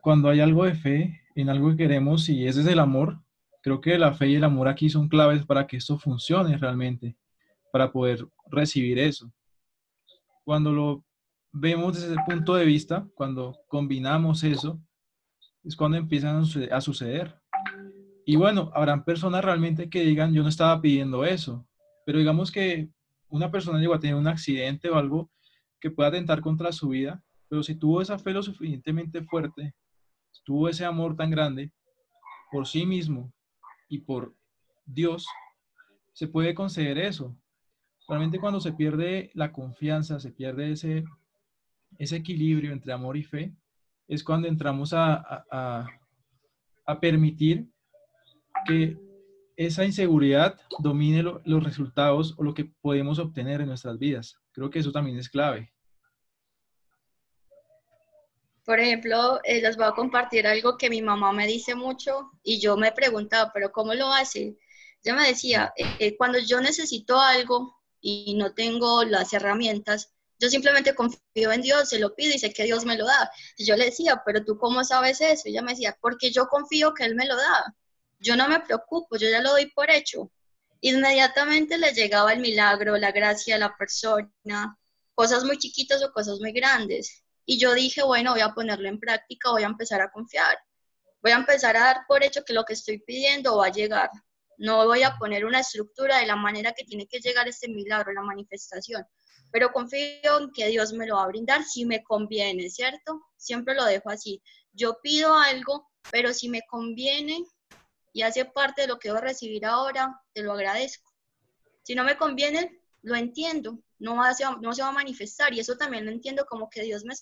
cuando hay algo de fe en algo que queremos y ese es el amor, creo que la fe y el amor aquí son claves para que esto funcione realmente, para poder recibir eso. Cuando lo vemos desde el punto de vista, cuando combinamos eso, es cuando empiezan a suceder. Y bueno, habrán personas realmente que digan, yo no estaba pidiendo eso, pero digamos que una persona llegó a tener un accidente o algo que pueda atentar contra su vida, pero si tuvo esa fe lo suficientemente fuerte, tuvo ese amor tan grande por sí mismo y por Dios, se puede conceder eso. Realmente cuando se pierde la confianza, se pierde ese, ese equilibrio entre amor y fe, es cuando entramos a, a, a permitir que esa inseguridad domine los resultados o lo que podemos obtener en nuestras vidas. Creo que eso también es clave. Por ejemplo, eh, les voy a compartir algo que mi mamá me dice mucho y yo me preguntaba, pero ¿cómo lo hace? Ella me decía, eh, eh, cuando yo necesito algo y no tengo las herramientas, yo simplemente confío en Dios, se lo pido y sé que Dios me lo da. Yo le decía, pero tú cómo sabes eso? Y ella me decía, porque yo confío que Él me lo da yo no me preocupo, yo ya lo doy por hecho. Inmediatamente le llegaba el milagro, la gracia la persona, cosas muy chiquitas o cosas muy grandes. Y yo dije, bueno, voy a ponerlo en práctica, voy a empezar a confiar. Voy a empezar a dar por hecho que lo que estoy pidiendo va a llegar. No voy a poner una estructura de la manera que tiene que llegar este milagro, la manifestación. Pero confío en que Dios me lo va a brindar si me conviene, ¿cierto? Siempre lo dejo así. Yo pido algo, pero si me conviene, y hace parte de lo que voy a recibir ahora, te lo agradezco. Si no me conviene, lo entiendo, no, va, no se va a manifestar y eso también lo entiendo como que Dios me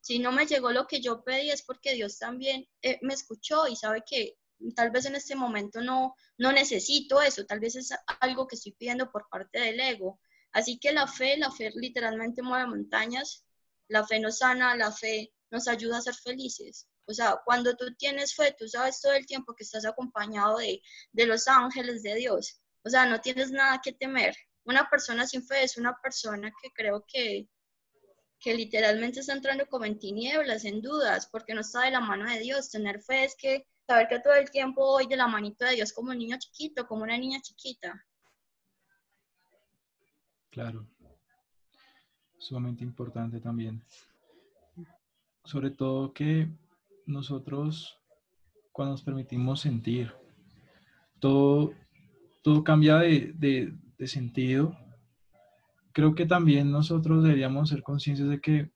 Si no me llegó lo que yo pedí es porque Dios también eh, me escuchó y sabe que tal vez en este momento no, no necesito eso, tal vez es algo que estoy pidiendo por parte del ego. Así que la fe, la fe literalmente mueve montañas, la fe nos sana, la fe nos ayuda a ser felices. O sea, cuando tú tienes fe, tú sabes todo el tiempo que estás acompañado de, los ángeles de Dios. O sea, no tienes nada que temer. Una persona sin fe es una persona que creo que, que literalmente está entrando como en tinieblas, en dudas, porque no está de la mano de Dios. Tener fe es que saber que todo el tiempo voy de la manito de Dios como un niño chiquito, como una niña chiquita. Claro. Sumamente importante también. Sobre todo que nosotros, cuando nos permitimos sentir, todo, todo cambia de, sentido. Creo que también nosotros deberíamos ser conscientes de que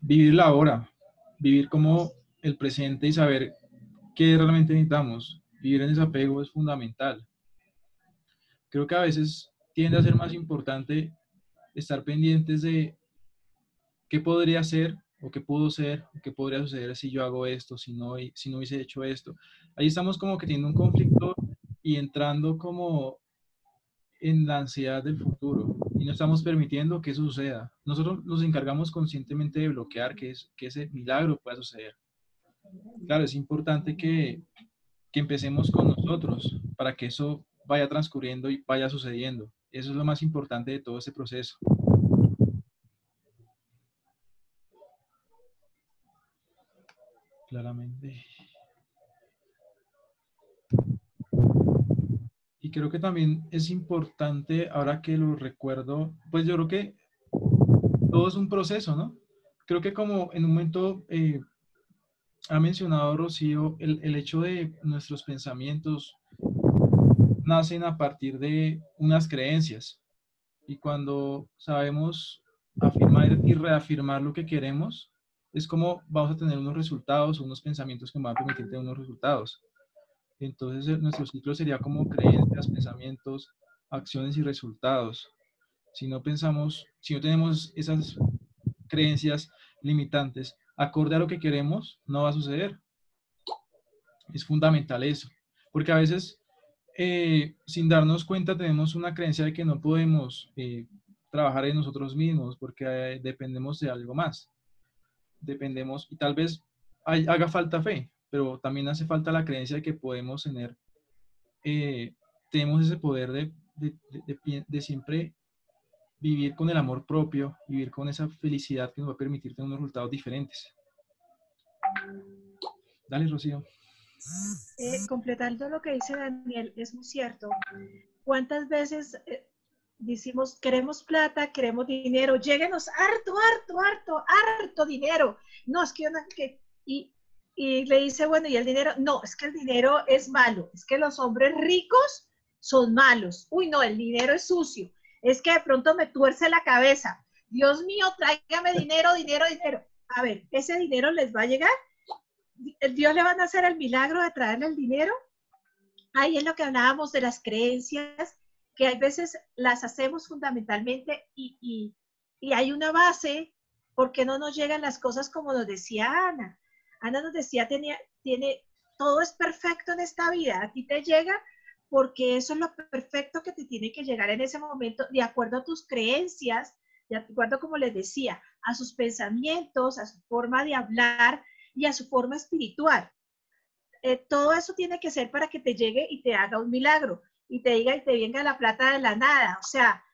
vivir la hora, vivir como el presente y saber qué realmente necesitamos, vivir en desapego es fundamental. Creo que a veces tiende a ser más importante estar pendientes de qué podría ser o qué pudo ser, qué podría suceder si yo hago esto, si no, si no hubiese hecho esto. Ahí estamos como que teniendo un conflicto y entrando como en la ansiedad del futuro y no estamos permitiendo que eso suceda. Nosotros nos encargamos conscientemente de bloquear que, es, que ese milagro pueda suceder. Claro, es importante que, que empecemos con nosotros para que eso vaya transcurriendo y vaya sucediendo. Eso es lo más importante de todo ese proceso. claramente. Y creo que también es importante, ahora que lo recuerdo, pues yo creo que todo es un proceso, ¿no? Creo que como en un momento eh, ha mencionado Rocío, el, el hecho de nuestros pensamientos nacen a partir de unas creencias. Y cuando sabemos afirmar y reafirmar lo que queremos, es como vamos a tener unos resultados, unos pensamientos que van a permitir tener unos resultados. Entonces, eh, nuestro ciclo sería como creencias, pensamientos, acciones y resultados. Si no pensamos, si no tenemos esas creencias limitantes acorde a lo que queremos, no va a suceder. Es fundamental eso, porque a veces, eh, sin darnos cuenta, tenemos una creencia de que no podemos eh, trabajar en nosotros mismos porque dependemos de algo más dependemos y tal vez haga falta fe, pero también hace falta la creencia de que podemos tener, eh, tenemos ese poder de, de, de, de, siempre vivir con el amor propio, vivir con esa felicidad que nos va a permitir tener unos resultados diferentes. Dale, Rocío. Eh, completando lo que dice Daniel, es muy cierto. ¿Cuántas veces eh, decimos, queremos plata, queremos dinero, lléguenos harto, harto, harto, harto dinero? No, es que, que y, y le dice, bueno, ¿y el dinero? No, es que el dinero es malo, es que los hombres ricos son malos. Uy, no, el dinero es sucio. Es que de pronto me tuerce la cabeza. Dios mío, tráigame dinero, dinero, dinero. A ver, ¿ese dinero les va a llegar? Dios le van a hacer el milagro de traerle el dinero. Ahí es lo que hablábamos de las creencias, que hay veces las hacemos fundamentalmente y, hay una base porque no nos llegan las cosas como nos decía Ana. Ana nos decía, tenía, tiene, todo es perfecto en esta vida, a ti te llega porque eso es lo perfecto que te tiene que llegar en ese momento, de acuerdo a tus creencias, de acuerdo, como les decía, a sus pensamientos, a su forma de hablar, y a su forma espiritual. Eh, todo eso tiene que ser para que te llegue y te haga un milagro y te diga y te venga la plata de la nada. O sea,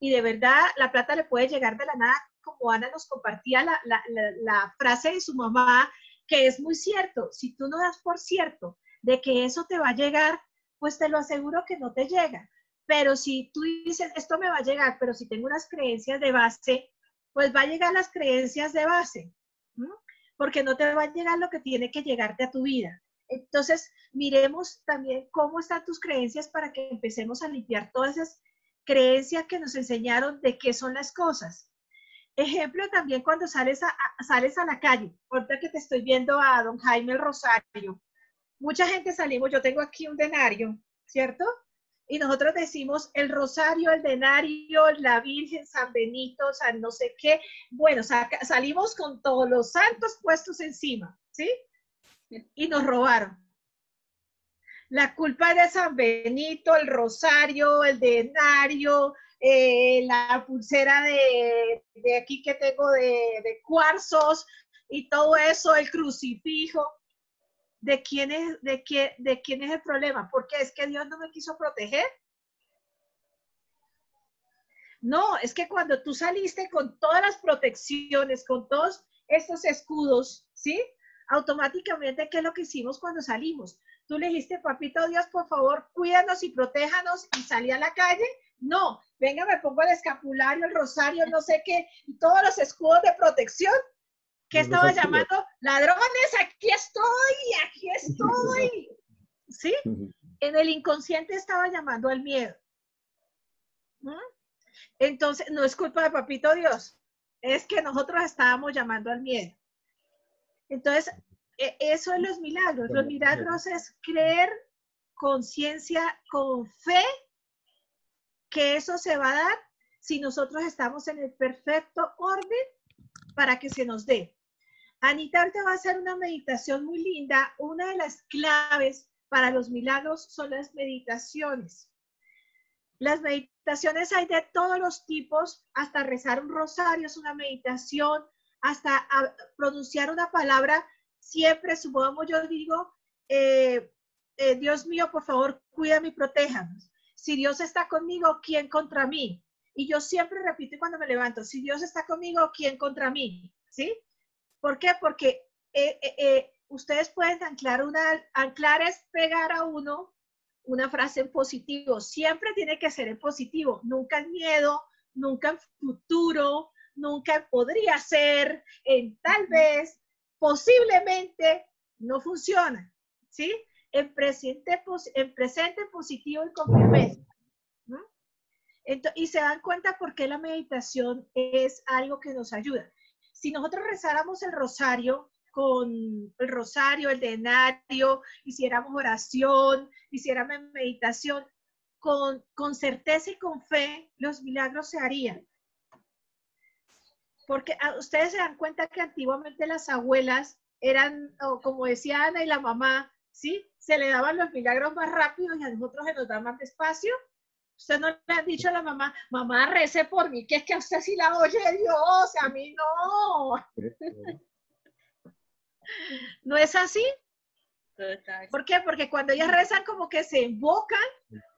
y de verdad la plata le puede llegar de la nada, como Ana nos compartía la, la, la, frase de su mamá, que es muy cierto. Si tú no das por cierto de que eso te va a llegar, pues te lo aseguro que no te llega. Pero si tú dices, esto me va a llegar, pero si tengo unas creencias de base, pues va a llegar las creencias de base porque no te va a llegar lo que tiene que llegarte a tu vida. Entonces, miremos también cómo están tus creencias para que empecemos a limpiar todas esas creencias que nos enseñaron de qué son las cosas. Ejemplo también cuando sales a, sales a la calle, ahorita que te estoy viendo a don Jaime Rosario, mucha gente salimos, yo tengo aquí un denario, ¿cierto? y nosotros decimos el rosario, el denario, la Virgen, San Benito, San no sé qué. Bueno, salimos con todos los santos puestos encima, ¿sí? Y nos robaron. La culpa de San Benito, el rosario, el denario, eh, la pulsera de, de, aquí que tengo de, de cuarzos y todo eso, el crucifijo de quién es, de qué, de quién es el problema. Porque es que Dios no me quiso proteger. No, es que cuando tú saliste con todas las protecciones, con todos estos escudos, ¿sí? Automáticamente, ¿qué es lo que hicimos cuando salimos? Tú le dijiste, papito Dios, por favor, cuídanos y protéjanos y salí a la calle. No, venga, me pongo el escapulario, el rosario, no sé qué, y todos los escudos de protección ¿Qué estaba llamando? Ladrones, aquí estoy, aquí estoy. ¿Sí? En el inconsciente estaba llamando al miedo. Entonces, no es culpa de Papito Dios, es que nosotros estábamos llamando al miedo. Entonces, e, eso es los milagros. Los milagros es creer conciencia, con fe, que eso se va a dar si nosotros estamos en el perfecto orden para que se nos dé. Anita te va a hacer una meditación muy linda. Una de las claves para los milagros son las meditaciones. Las meditaciones hay de todos los tipos, hasta rezar un rosario es una meditación, hasta pronunciar una palabra. Siempre, supongamos, yo digo, eh, eh, Dios mío, por favor, cuídame y protéjanos. Si Dios está conmigo, ¿quién contra mí? Y yo siempre repito cuando me levanto, si Dios está conmigo, ¿quién contra mí? ¿Sí? ¿Por qué? Porque eh, eh, eh, ustedes pueden anclar una, anclar es pegar a uno una frase en positivo. Siempre tiene que ser en positivo, nunca en miedo, nunca en futuro, nunca podría ser, en tal vez, posiblemente, no funciona, ¿sí? En presente, en presente positivo y con y se dan cuenta por qué la meditación es algo que nos ayuda si nosotros rezáramos el rosario con el rosario, el denario, hiciéramos oración, hiciéramos meditación, con, con certeza y con fe, los milagros se harían. Porque ah, ustedes se dan cuenta que antiguamente las abuelas eran, como decía Ana y la mamá, ¿sí? Se le daban los milagros más rápido y a nosotros se nos da más despacio. Usted no le ha dicho a la mamá, mamá, rece por mí, que es que a usted sí la oye Dios, a mí no. ¿No es así? ¿Por qué? Porque cuando ellas rezan como que se invocan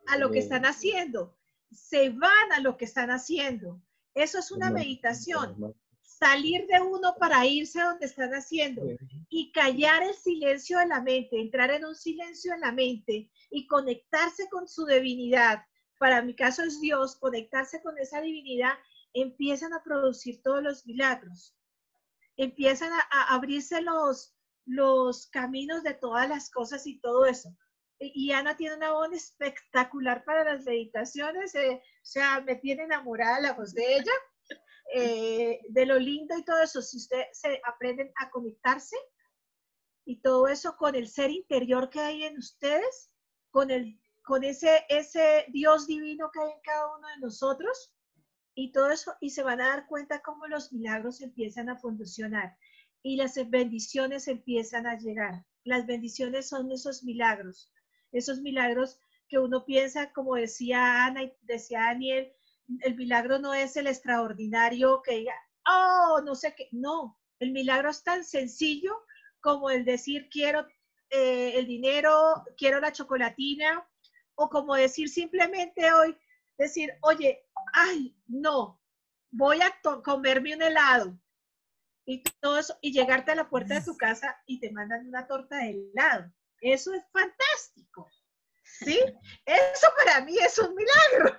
a lo que están haciendo, se van a lo que están haciendo. Eso es una meditación. Salir de uno para irse a donde están haciendo y callar el silencio de la mente, entrar en un silencio en la mente y conectarse con su divinidad. Para mi caso es Dios, conectarse con esa divinidad, empiezan a producir todos los milagros. Empiezan a, abrirse los, los caminos de todas las cosas y todo eso. Y Ana tiene una voz espectacular para las meditaciones, eh, o sea, me tiene enamorada la voz de ella, eh, de lo lindo y todo eso. Si ustedes se aprenden a conectarse y todo eso con el ser interior que hay en ustedes, con, el, con ese, ese Dios divino que hay en cada uno de nosotros, y todo eso, y se van a dar cuenta cómo los milagros empiezan a funcionar y las bendiciones empiezan a llegar. Las bendiciones son esos milagros, esos milagros que uno piensa, como decía Ana y decía Daniel, el milagro no es el extraordinario que diga, oh, no sé qué, no, el milagro es tan sencillo como el decir quiero eh, el dinero, quiero la chocolatina, o como decir simplemente hoy, decir, oye, ay, no, voy a comerme un helado, y todo eso, y llegarte a la puerta de tu casa y te mandan una torta de helado. Eso es fantástico. ¿Sí? Eso para mí es un milagro.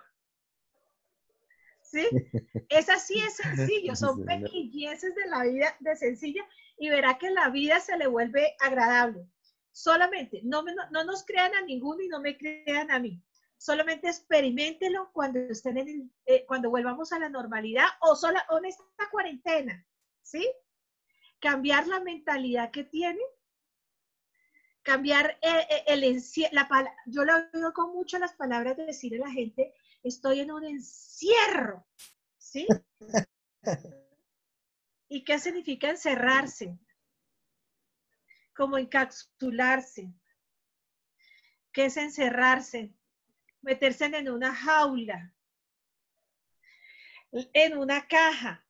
¿Sí? Es así, es sencillo, son pequeñeces de la vida de sencilla y verá que la vida se le vuelve agradable. Solamente, no, no nos crean a ninguno y no me crean a mí. Solamente experimentelo cuando estén en eh, cuando volvamos a la normalidad o, sola, o en esta cuarentena. ¿sí? Cambiar la mentalidad que tiene, cambiar eh, eh, el, encierro, yo lo oigo con mucho las palabras de decirle a la gente, estoy en un encierro, ¿sí? ¿Y qué significa encerrarse? Como encapsularse. ¿Qué es encerrarse? Meterse en una jaula, en una caja,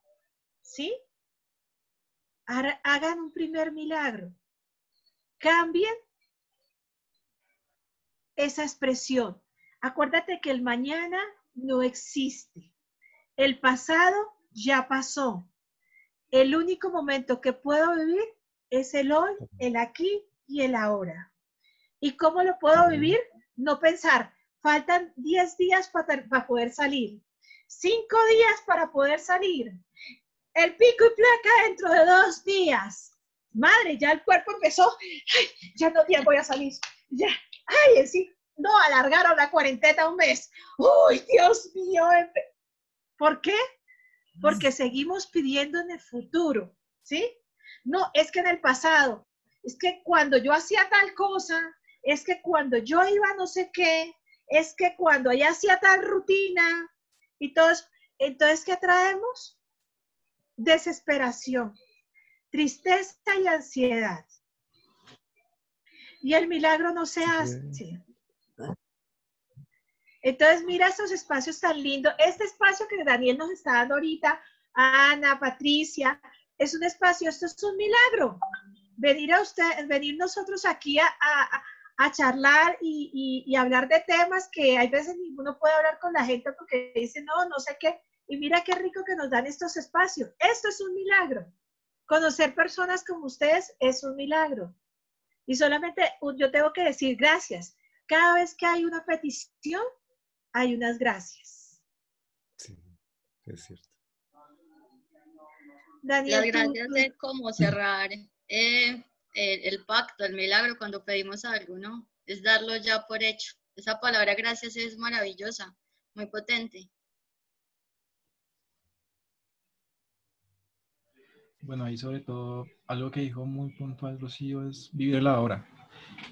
¿sí? hagan un primer milagro. Cambien esa expresión. Acuérdate que el mañana no existe. El pasado ya pasó. El único momento que puedo vivir es el hoy, el aquí y el ahora. ¿Y cómo lo puedo vivir? No pensar, faltan 10 días para, para poder salir, 5 días para poder salir, el pico y placa dentro de dos días. Madre, ya el cuerpo empezó, ay, ya no días voy a salir, ya, ay, sí, no, alargaron la cuarentena un mes. Uy, Dios mío. ¿Por qué? Porque seguimos pidiendo en el futuro, ¿sí? No, es que en el pasado, es que cuando yo hacía tal cosa, es que cuando yo iba no sé qué, es que cuando ella hacía tal rutina y todo eso, entonces, ¿qué traemos? desesperación, tristeza y ansiedad. Y el milagro no se hace. Entonces, mira estos espacios tan lindos. Este espacio que Daniel nos está dando ahorita, Ana, Patricia, es un espacio, esto es un milagro. Venir a usted, venir nosotros aquí a, charlar y, y, hablar de temas que hay veces ninguno puede hablar con la gente porque dice, no, no sé qué. Y mira qué rico que nos dan estos espacios. Esto es un milagro. Conocer personas como ustedes es un milagro. Y solamente yo tengo que decir gracias. Cada vez que hay una petición, hay unas gracias. Sí, es cierto. Daniel, Las gracias es como cerrar eh, el, pacto, el milagro cuando pedimos algo, ¿no? Es darlo ya por hecho. Esa palabra gracias es maravillosa, muy potente. Bueno, ahí sobre todo algo que dijo muy puntual Rocío es vivir la hora.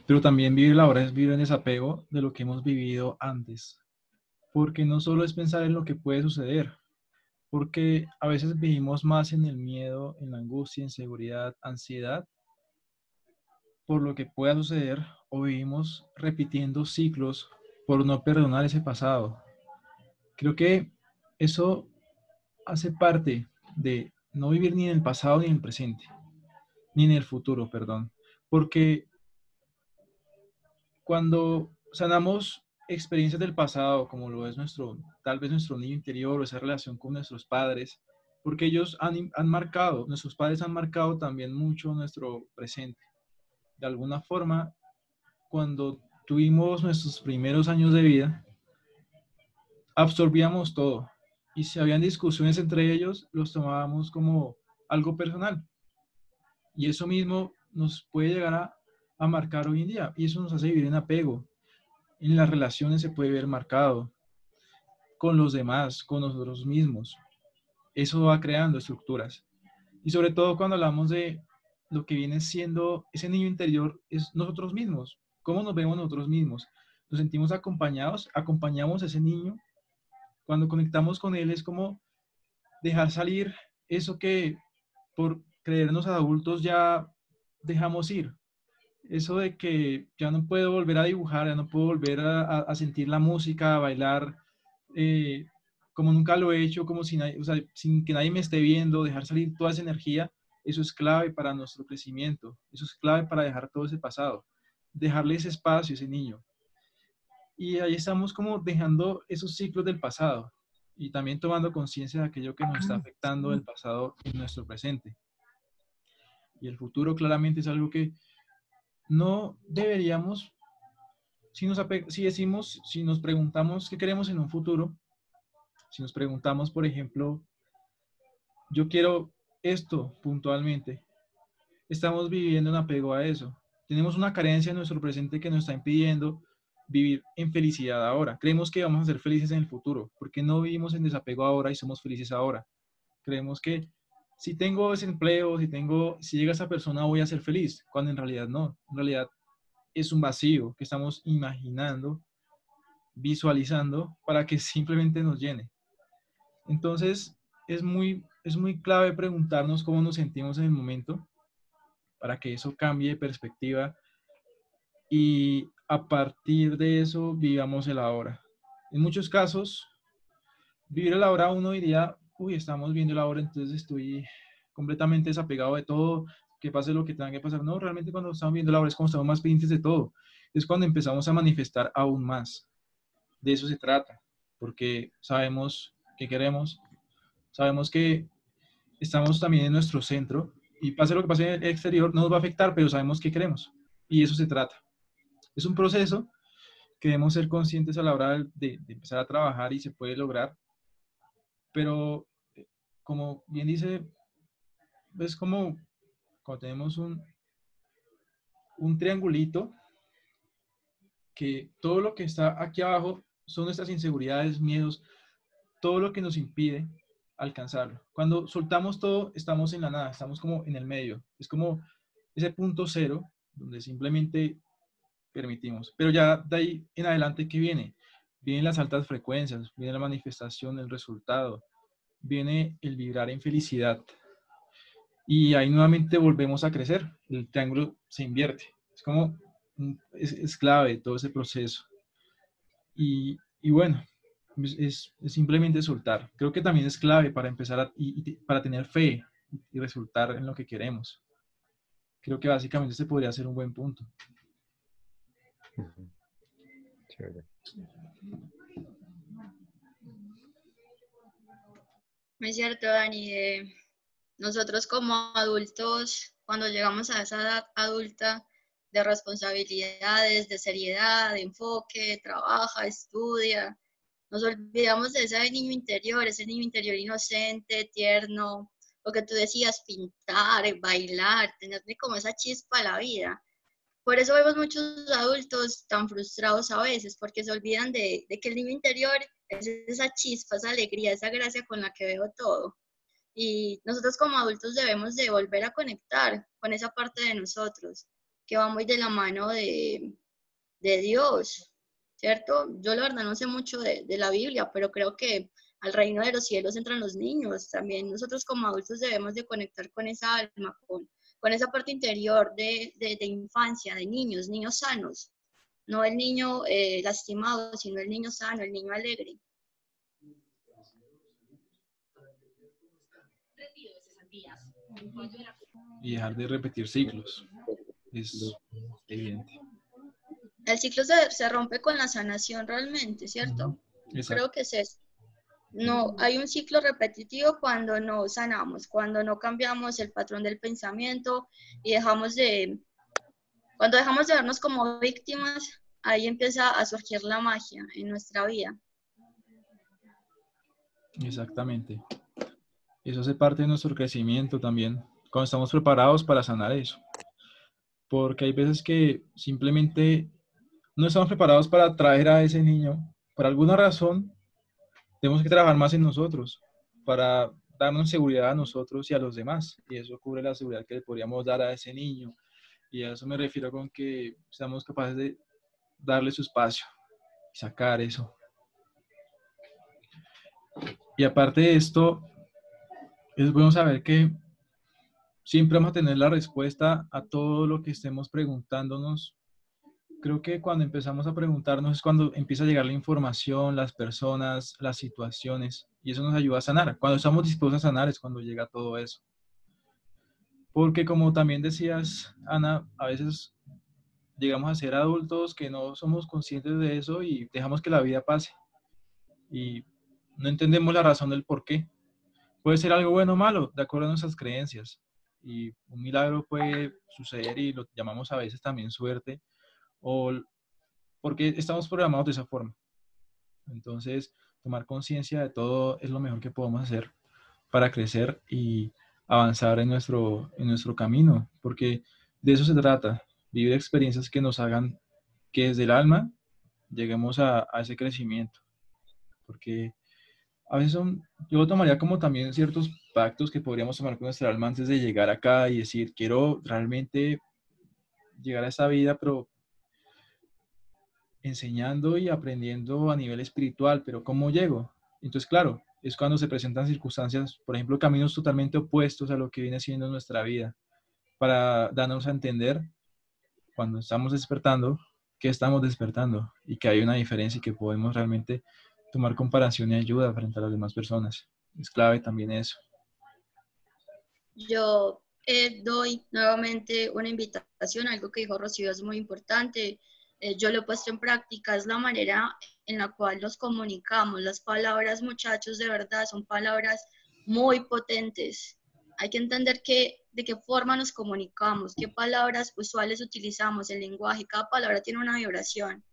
Pero también vivir la hora es vivir en desapego de lo que hemos vivido antes. Porque no solo es pensar en lo que puede suceder, porque a veces vivimos más en el miedo, en la angustia, inseguridad, ansiedad, por lo que pueda suceder, o vivimos repitiendo ciclos por no perdonar ese pasado. Creo que eso hace parte de no vivir ni en el pasado ni en el presente, ni en el futuro, perdón, porque cuando sanamos experiencias del pasado, como lo es nuestro, tal vez nuestro niño interior o esa relación con nuestros padres, porque ellos han, han marcado, nuestros padres han marcado también mucho nuestro presente. De alguna forma, cuando tuvimos nuestros primeros años de vida, absorbíamos todo. Y si habían discusiones entre ellos, los tomábamos como algo personal. Y eso mismo nos puede llegar a, a marcar hoy en día. Y eso nos hace vivir en apego. En las relaciones se puede ver marcado. Con los demás, con nosotros mismos. Eso va creando estructuras. Y sobre todo cuando hablamos de lo que viene siendo ese niño interior, es nosotros mismos. ¿Cómo nos vemos nosotros mismos? Nos sentimos acompañados, acompañamos a ese niño. Cuando conectamos con él es como dejar salir eso que por creernos adultos ya dejamos ir. Eso de que ya no puedo volver a dibujar, ya no puedo volver a, sentir la música, a bailar eh, como nunca lo he hecho, como sin, sin que nadie me esté viendo, dejar salir toda esa energía, eso es clave para nuestro crecimiento, eso es clave para dejar todo ese pasado dejarle ese espacio a ese niño. Y ahí estamos como dejando esos ciclos del pasado y también tomando conciencia de aquello que nos está afectando del pasado en nuestro presente. Y el futuro claramente es algo que no deberíamos, si, nos si decimos, si nos preguntamos qué queremos en un futuro, si nos preguntamos, por ejemplo, yo quiero esto puntualmente, estamos viviendo un apego a eso. Tenemos una carencia en nuestro presente que nos está impidiendo vivir en felicidad ahora. Creemos que vamos a ser felices en el futuro, porque no vivimos en desapego ahora y somos felices ahora. Creemos que si tengo ese empleo, si tengo, si llega esa persona voy a ser feliz, cuando en realidad no. En realidad es un vacío que estamos imaginando, visualizando para que simplemente nos llene. Entonces, es muy, es muy clave preguntarnos cómo nos sentimos en el momento para que eso cambie de perspectiva y a partir de eso vivamos el ahora. En muchos casos, vivir el ahora uno diría, uy, estamos viendo el ahora, entonces estoy completamente desapegado de todo, que pase lo que tenga que pasar. No, realmente cuando estamos viendo el ahora es cuando estamos más pendientes de todo. Es cuando empezamos a manifestar aún más. De eso se trata, porque sabemos que queremos, sabemos que estamos también en nuestro centro y pase lo que pase en el exterior, no nos va a afectar, pero sabemos qué queremos. Y eso se trata. Es un proceso que debemos ser conscientes a la hora de, empezar a trabajar y se puede lograr. Pero, como bien dice, es como cuando tenemos un, un triangulito, que todo lo que está aquí abajo son nuestras inseguridades, miedos, todo lo que nos impide alcanzarlo. Cuando soltamos todo, estamos en la nada, estamos como en el medio. Es como ese punto cero donde simplemente permitimos. Pero ya de ahí en adelante, ¿qué viene? Vienen las altas frecuencias, viene la manifestación, el resultado, viene el vibrar en felicidad. Y ahí nuevamente volvemos a crecer, el triángulo se invierte. Es como, es, clave todo ese proceso. Y, y bueno, es, simplemente soltar. Creo que también es clave para empezar a, y, para tener fe y resultar en lo que queremos. Creo que básicamente este podría ser un buen punto. Es cierto, Dani. nosotros como adultos, cuando llegamos a esa edad adulta de responsabilidades, de seriedad, de enfoque, trabaja, estudia, nos olvidamos de ese niño interior, ese niño interior inocente, tierno, lo que tú decías, pintar, bailar, tenerle como esa chispa a la vida. Por eso vemos muchos adultos tan frustrados a veces, porque se olvidan de, de que el niño interior es esa chispa, esa alegría, esa gracia con la que veo todo. Y nosotros como adultos debemos de volver a conectar con esa parte de nosotros, que va muy de la mano de, de Dios, ¿cierto? Yo la verdad no sé mucho de, la Biblia, pero creo que al reino de los cielos entran los niños. También nosotros como adultos debemos de conectar con esa alma, con, con esa parte interior de, de, infancia, de niños, niños sanos. No el niño eh, lastimado, sino el niño sano, el niño alegre. Y dejar de repetir ciclos. Es evidente. el ciclo se, se rompe con la sanación realmente, ¿cierto? Exacto. Creo que es eso. No, hay un ciclo repetitivo cuando no sanamos, cuando no cambiamos el patrón del pensamiento y dejamos de, cuando dejamos de vernos como víctimas, ahí empieza a surgir la magia en nuestra vida. Exactamente. Eso hace parte de nuestro crecimiento también, cuando estamos preparados para sanar eso. Porque hay veces que simplemente no estamos preparados para traer a ese niño. Por alguna razón, tenemos que trabajar más en nosotros para darnos seguridad a nosotros y a los demás. Y eso cubre la seguridad que le podríamos dar a ese niño. Y a eso me refiero con que seamos capaces de darle su espacio y sacar eso. Y aparte de esto, es bueno saber que siempre vamos a tener la respuesta a todo lo que estemos preguntándonos. Creo que cuando empezamos a preguntarnos es cuando empieza a llegar la información, las personas, las situaciones, y eso nos ayuda a sanar. Cuando estamos dispuestos a sanar es cuando llega todo eso. Porque como también decías, Ana, a veces llegamos a ser adultos que no somos conscientes de eso y dejamos que la vida pase. Y no entendemos la razón del por qué. Puede ser algo bueno o malo, de acuerdo a nuestras creencias. Y un milagro puede suceder y lo llamamos a veces también suerte, o porque estamos programados de esa forma. Entonces, tomar conciencia de todo es lo mejor que podemos hacer para crecer y avanzar en nuestro, en nuestro camino, porque de eso se trata, vivir experiencias que nos hagan que desde el alma lleguemos a, a ese crecimiento, porque a veces yo tomaría como también ciertos pactos que podríamos tomar con nuestra alma antes de llegar acá y decir, quiero realmente llegar a esa vida, pero enseñando y aprendiendo a nivel espiritual, pero ¿cómo llego? Entonces, claro, es cuando se presentan circunstancias, por ejemplo, caminos totalmente opuestos a lo que viene siendo nuestra vida, para darnos a entender cuando estamos despertando que estamos despertando y que hay una diferencia y que podemos realmente tomar comparación y ayuda frente a las demás personas. Es clave también eso. Yo eh, doy nuevamente una invitación, algo que dijo Rocío es muy importante. Eh, yo lo he puesto en práctica, es la manera en la cual nos comunicamos. Las palabras, muchachos, de verdad, son palabras muy potentes. Hay que entender que, de qué forma nos comunicamos, qué palabras usuales utilizamos, el lenguaje. Cada palabra tiene una vibración.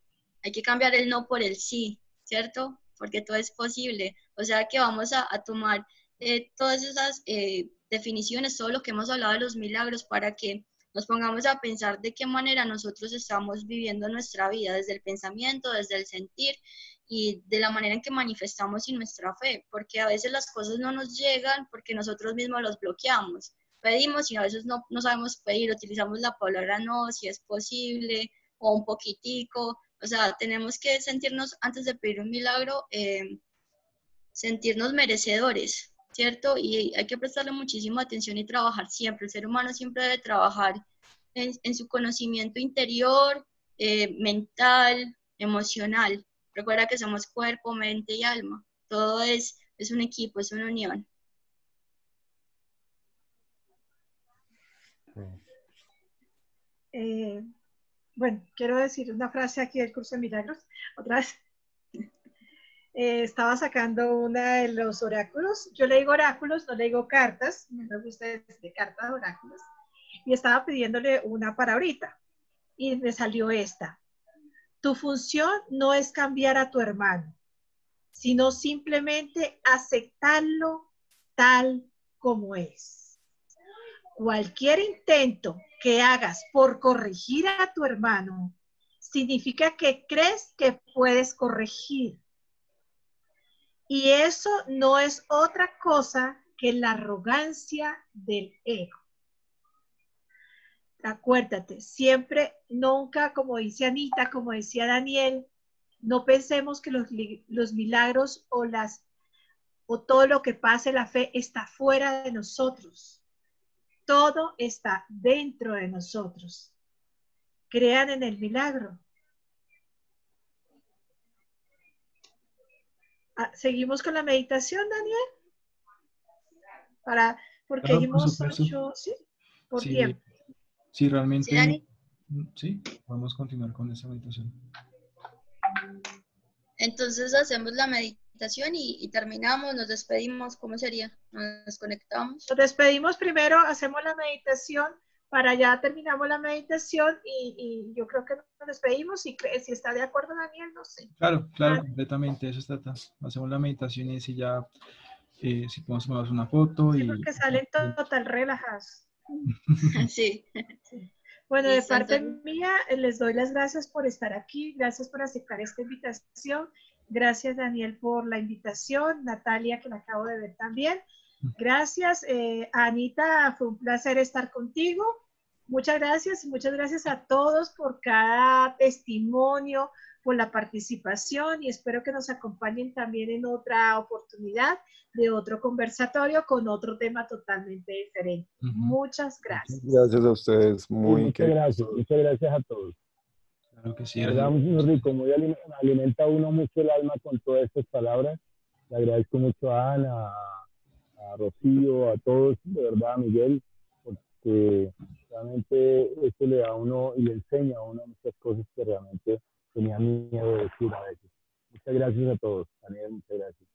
Hay que cambiar el no por el sí, ¿cierto? porque todo es posible. O sea que vamos a, tomar eh, todas esas eh, definiciones, todo lo que hemos hablado de los milagros, para que nos pongamos a pensar de qué manera nosotros estamos viviendo nuestra vida, desde el pensamiento, desde el sentir y de la manera en que manifestamos nuestra fe, porque a veces las cosas no nos llegan porque nosotros mismos los bloqueamos. Pedimos y a veces no, no sabemos pedir, utilizamos la palabra no, si es posible, o un poquitico, o sea, tenemos que sentirnos, antes de pedir un milagro, eh, sentirnos merecedores, ¿cierto? Y hay que prestarle muchísima atención y trabajar siempre. El ser humano siempre debe trabajar en, su conocimiento interior, eh, mental, emocional. Recuerda que somos cuerpo, mente y alma. Todo es, es un equipo, es una unión. Eh, bueno, quiero decir una frase aquí del curso de milagros, otra vez. Eh, estaba sacando una de los oráculos. Yo le digo oráculos, no le digo cartas, me gusta de cartas, oráculos. Y estaba pidiéndole una para ahorita. Y me salió esta. Tu función no es cambiar a tu hermano, sino simplemente aceptarlo tal como es. Cualquier intento que hagas por corregir a tu hermano significa que crees que puedes corregir. Y eso no es otra cosa que la arrogancia del ego. Acuérdate, siempre, nunca, como dice Anita, como decía Daniel, no pensemos que los, los milagros o, las, o todo lo que pase la fe está fuera de nosotros todo está dentro de nosotros. Crean en el milagro. Ah, Seguimos con la meditación, Daniel. Para, porque Claro, por hemos supuesto. ocho, ¿sí? Por Sí, tiempo. sí, realmente Mm, Sí, podemos continuar con esa meditación. Entonces hacemos la meditación y, y terminamos, nos despedimos. ¿Cómo sería? Nos desconectamos. Nos despedimos primero, hacemos la meditación, para allá terminamos la meditación y, y yo creo que nos despedimos. Y cre- si está de acuerdo, Daniel, no sé. Claro, claro, Vale. completamente, eso trata. Hacemos la meditación y si ya, eh, si podemos tomarnos una foto Sí, y... porque salen total relajados. Sí. Bueno, de parte mía, eh, les doy las gracias por estar aquí, gracias por aceptar esta invitación, gracias Daniel por la invitación, Natalia que la acabo de ver también, gracias eh, Anita, fue un placer estar contigo, muchas gracias y muchas gracias a todos por cada testimonio, por la participación y espero que nos acompañen también en otra oportunidad de otro conversatorio con otro tema totalmente diferente. Ujú, Muchas gracias. Gracias a ustedes, Sí, muy muchas queridos. gracias, muchas gracias a todos. Claro que sí, verdad, muy rico, muy alime- alimenta uno mucho el alma con todas estas palabras. Le agradezco mucho a Ana, a, Rocío, a todos, de verdad, a Miguel, porque realmente esto le da a uno y le enseña a uno muchas cosas que realmente tenía miedo de decir a veces. Muchas gracias a todos, Daniel, muchas gracias.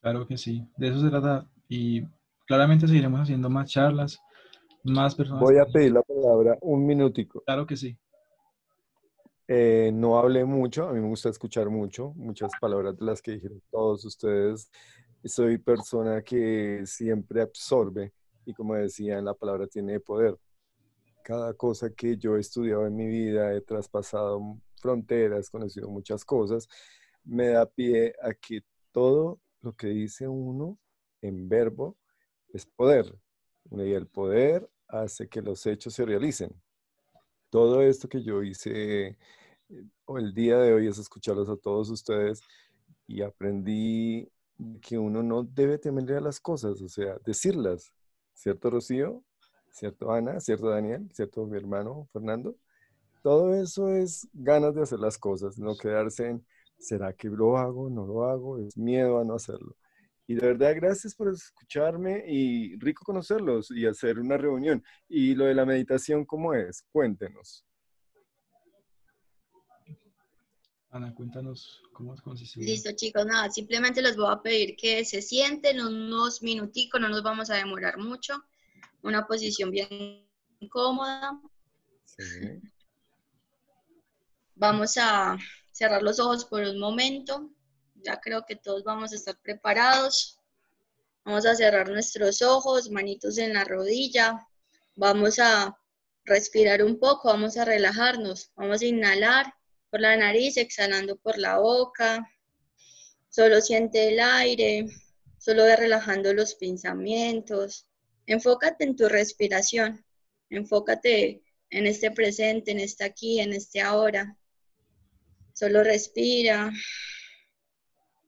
Claro que sí, de eso se trata y claramente seguiremos haciendo más charlas, más personas. Voy a pedir la palabra un minutico. Claro que sí. Eh, no hablé mucho, a mí me gusta escuchar mucho, muchas palabras de las que dijeron todos ustedes. Soy persona que siempre absorbe y como decían, la palabra tiene poder. Cada cosa que yo he estudiado en mi vida, he traspasado fronteras, conocido muchas cosas, me da pie a que todo lo que dice uno en verbo es poder. Y el poder hace que los hechos se realicen todo esto que yo hice eh, el día de hoy es escucharlos a todos ustedes y aprendí que uno no debe temerle a las cosas, o sea, decirlas. ¿Cierto, Rocío? ¿Cierto, Ana? ¿Cierto, Daniel? ¿Cierto, mi hermano Fernando? Todo eso es ganas de hacer las cosas, no quedarse en, ¿será que lo hago? ¿No lo hago? Es miedo a no hacerlo. Y de verdad, gracias por escucharme y rico conocerlos y hacer una reunión. Y lo de la meditación, ¿cómo es? Cuéntenos. Ana, cuéntanos cómo consiste. Listo, chicos, nada, simplemente les voy a pedir que se sienten unos minuticos, no nos vamos a demorar mucho. Una posición bien cómoda. Sí. Vamos a cerrar los ojos por un momento. Ya creo que todos vamos a estar preparados. Vamos a cerrar nuestros ojos, manitos en la rodilla. Vamos a respirar un poco, vamos a relajarnos. Vamos a inhalar por la nariz, exhalando por la boca. Solo siente el aire, solo ve relajando los pensamientos. Enfócate en tu respiración, enfócate en este presente, en este aquí, en este ahora. Solo respira.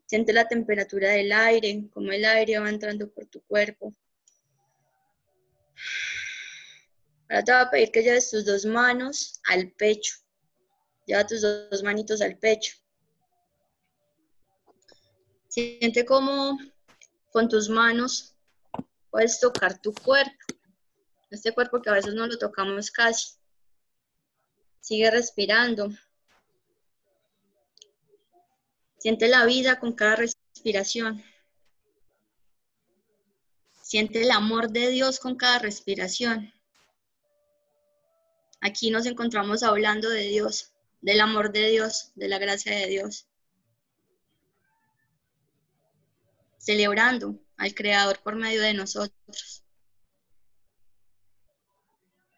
Siente la temperatura del aire, como el aire va entrando por tu cuerpo. Ahora te voy a pedir que lleves tus dos manos al pecho. Lleva tus dos manitos al pecho. Siente cómo con tus manos puedes tocar tu cuerpo. Este cuerpo que a veces no lo tocamos casi. Sigue respirando. Siente la vida con cada respiración. Siente el amor de Dios con cada respiración. Aquí nos encontramos hablando de Dios, del amor de Dios, de la gracia de Dios. Celebrando al Creador por medio de nosotros.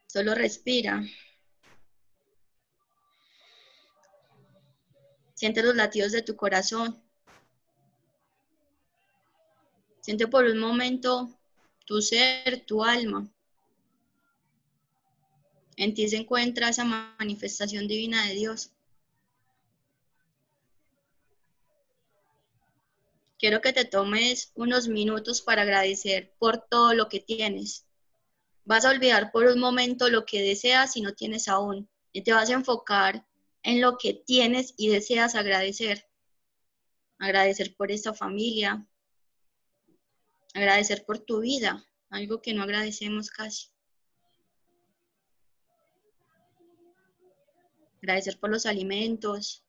Solo respira. Siente los latidos de tu corazón. Siente por un momento tu ser, tu alma. En ti se encuentra esa manifestación divina de Dios. Quiero que te tomes unos minutos para agradecer por todo lo que tienes. Vas a olvidar por un momento lo que deseas y no tienes aún. Y te vas a enfocar en lo que tienes y deseas agradecer. Agradecer por esta familia. Agradecer por tu vida, algo que no agradecemos casi. Agradecer por los alimentos,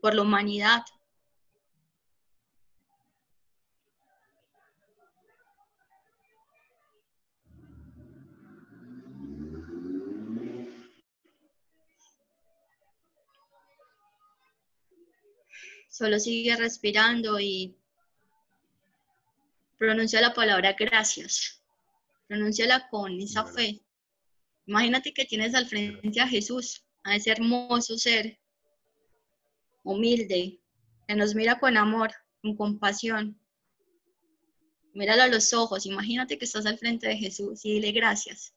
por la humanidad. Solo sigue respirando y pronuncia la palabra gracias. Pronúnciala con esa fe. Imagínate que tienes al frente a Jesús, a ese hermoso ser, humilde, que nos mira con amor, con compasión. Míralo a los ojos, imagínate que estás al frente de Jesús y dile gracias.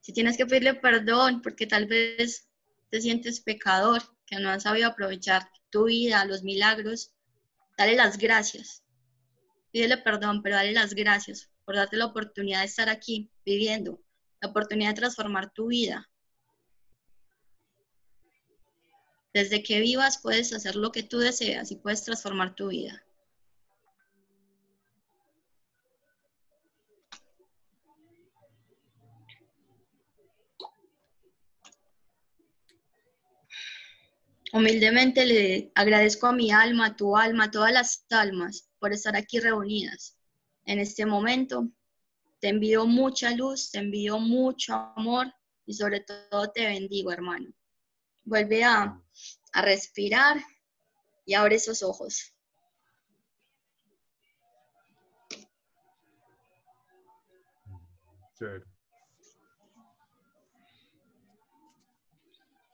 Si tienes que pedirle perdón porque tal vez te sientes pecador, que no has sabido aprovechar tu vida, los milagros, dale las gracias. Pídele perdón, pero dale las gracias por darte la oportunidad de estar aquí viviendo, la oportunidad de transformar tu vida. Desde que vivas puedes hacer lo que tú deseas y puedes transformar tu vida. Humildemente le agradezco a mi alma, a tu alma, a todas las almas por estar aquí reunidas. En este momento te envío mucha luz, te envío mucho amor y sobre todo te bendigo, hermano. Vuelve a, a respirar y abre esos ojos.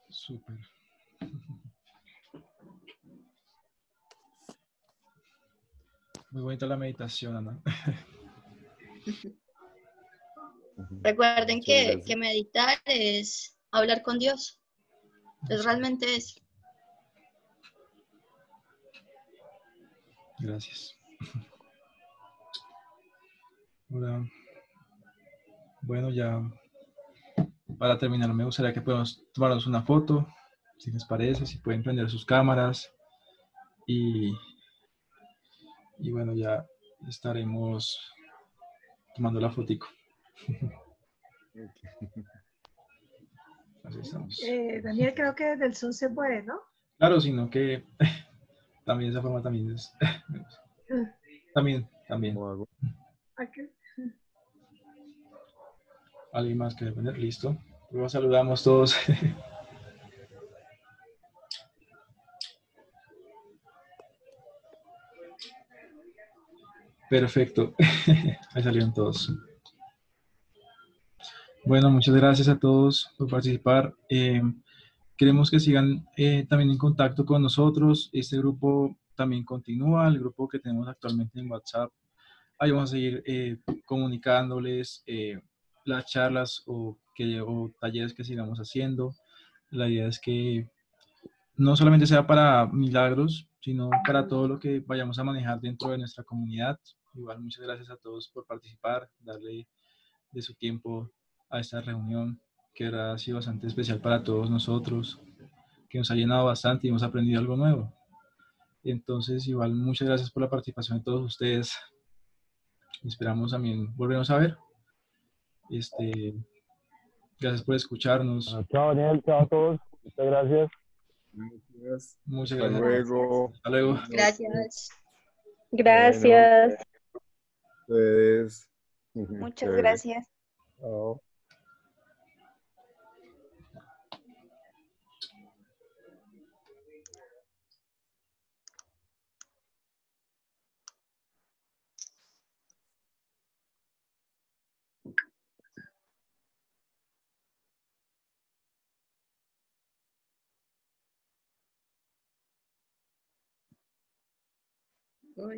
Súper. Muy bonita la meditación, Ana. Recuerden que, que, meditar es hablar con Dios. Es realmente eso. Gracias. Ahora, bueno, ya para terminar, me gustaría que podamos tomarnos una foto, si les parece, si pueden prender sus cámaras y y bueno, ya estaremos tomando la fotico. Así estamos. Eh, Daniel, creo que desde el Zoom se puede, ¿no? Claro, sino que también esa forma también es... también, también. ¿Alguien más quiere poner? Listo. Luego saludamos todos. Perfecto. Ahí salieron todos. Bueno, muchas gracias a todos por participar. Eh, queremos que sigan eh, también en contacto con nosotros. Este grupo también continúa, el grupo que tenemos actualmente en WhatsApp. Ahí vamos a seguir eh, comunicándoles las charlas o, que, o talleres que sigamos haciendo. La idea es que no solamente sea para milagros, sino para todo lo que vayamos a manejar dentro de nuestra comunidad, Igual muchas gracias a todos por participar, darle de su tiempo a esta reunión que ha sido bastante especial para todos nosotros, que nos ha llenado bastante y hemos aprendido algo nuevo. Entonces, igual muchas gracias por la participación de todos ustedes. Esperamos también volvernos a ver. Este, gracias por escucharnos. Chao, Daniel. Chao a todos. Muchas gracias. Muchas gracias. Hasta luego. Hasta luego. Gracias. Gracias. Muchas gracias.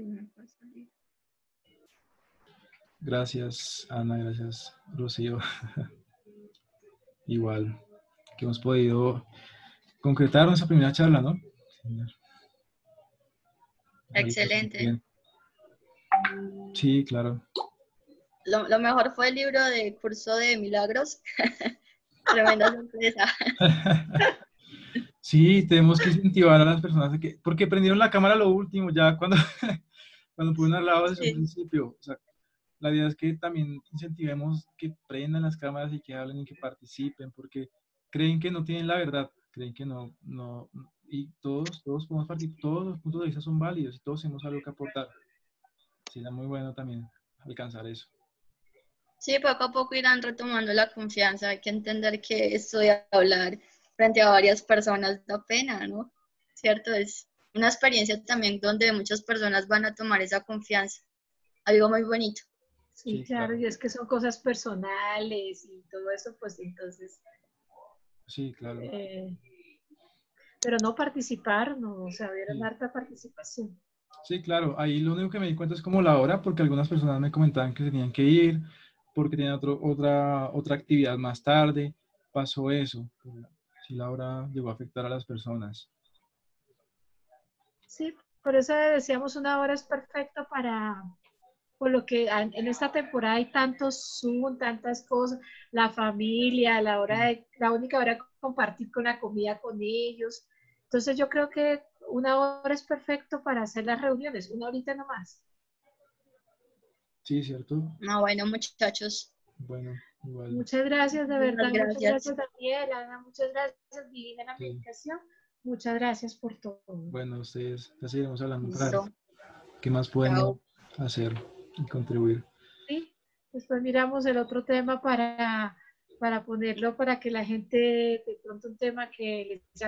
me va a salir. Gracias, Ana, gracias, Rocío. Igual que hemos podido concretar nuestra primera charla, ¿no? Excelente. Sí, claro. Lo, lo, mejor fue el libro de curso de milagros. Tremenda sorpresa. sí, tenemos que incentivar a las personas que, porque prendieron la cámara lo último, ya cuando, cuando pudieron al lado desde sí. principio. O sea, la idea es que también incentivemos que prendan las cámaras y que hablen y que participen, porque creen que no tienen la verdad, creen que no, no, y todos, todos podemos participar, todos los puntos de vista son válidos y todos tenemos algo que aportar. Sería muy bueno también alcanzar eso. Sí, poco a poco irán retomando la confianza. Hay que entender que esto de hablar frente a varias personas da pena, ¿no? ¿Cierto? Es una experiencia también donde muchas personas van a tomar esa confianza. Algo muy bonito. Sí, claro, y es que son cosas personales y todo eso, pues entonces. Sí, claro. Eh, pero no participar, no, o sea, hubiera harta participación. Sí, claro, ahí lo único que me di cuenta es como la hora, porque algunas personas me comentaban que tenían que ir, porque tenían otro, otra, otra actividad más tarde, pasó eso. Sí, la hora llegó a afectar a las personas. Sí, por eso decíamos una hora es perfecta para, por lo que en esta temporada hay tantos Zoom, tantas cosas, la familia, la hora de, la única hora de compartir con la comida con ellos. Entonces yo creo que una hora es perfecto para hacer las reuniones, una horita nomás. Sí, ¿cierto? No, bueno, muchachos. Bueno, igual. Muchas gracias, de verdad. Muchas gracias, Daniela. Muchas gracias, Divina, la medicación. Muchas gracias por todo. Bueno, ustedes, ya seguiremos hablando. ¿Qué más pueden hacer y contribuir? Sí, después miramos el otro tema para, para ponerlo, para que la gente, de pronto un tema que les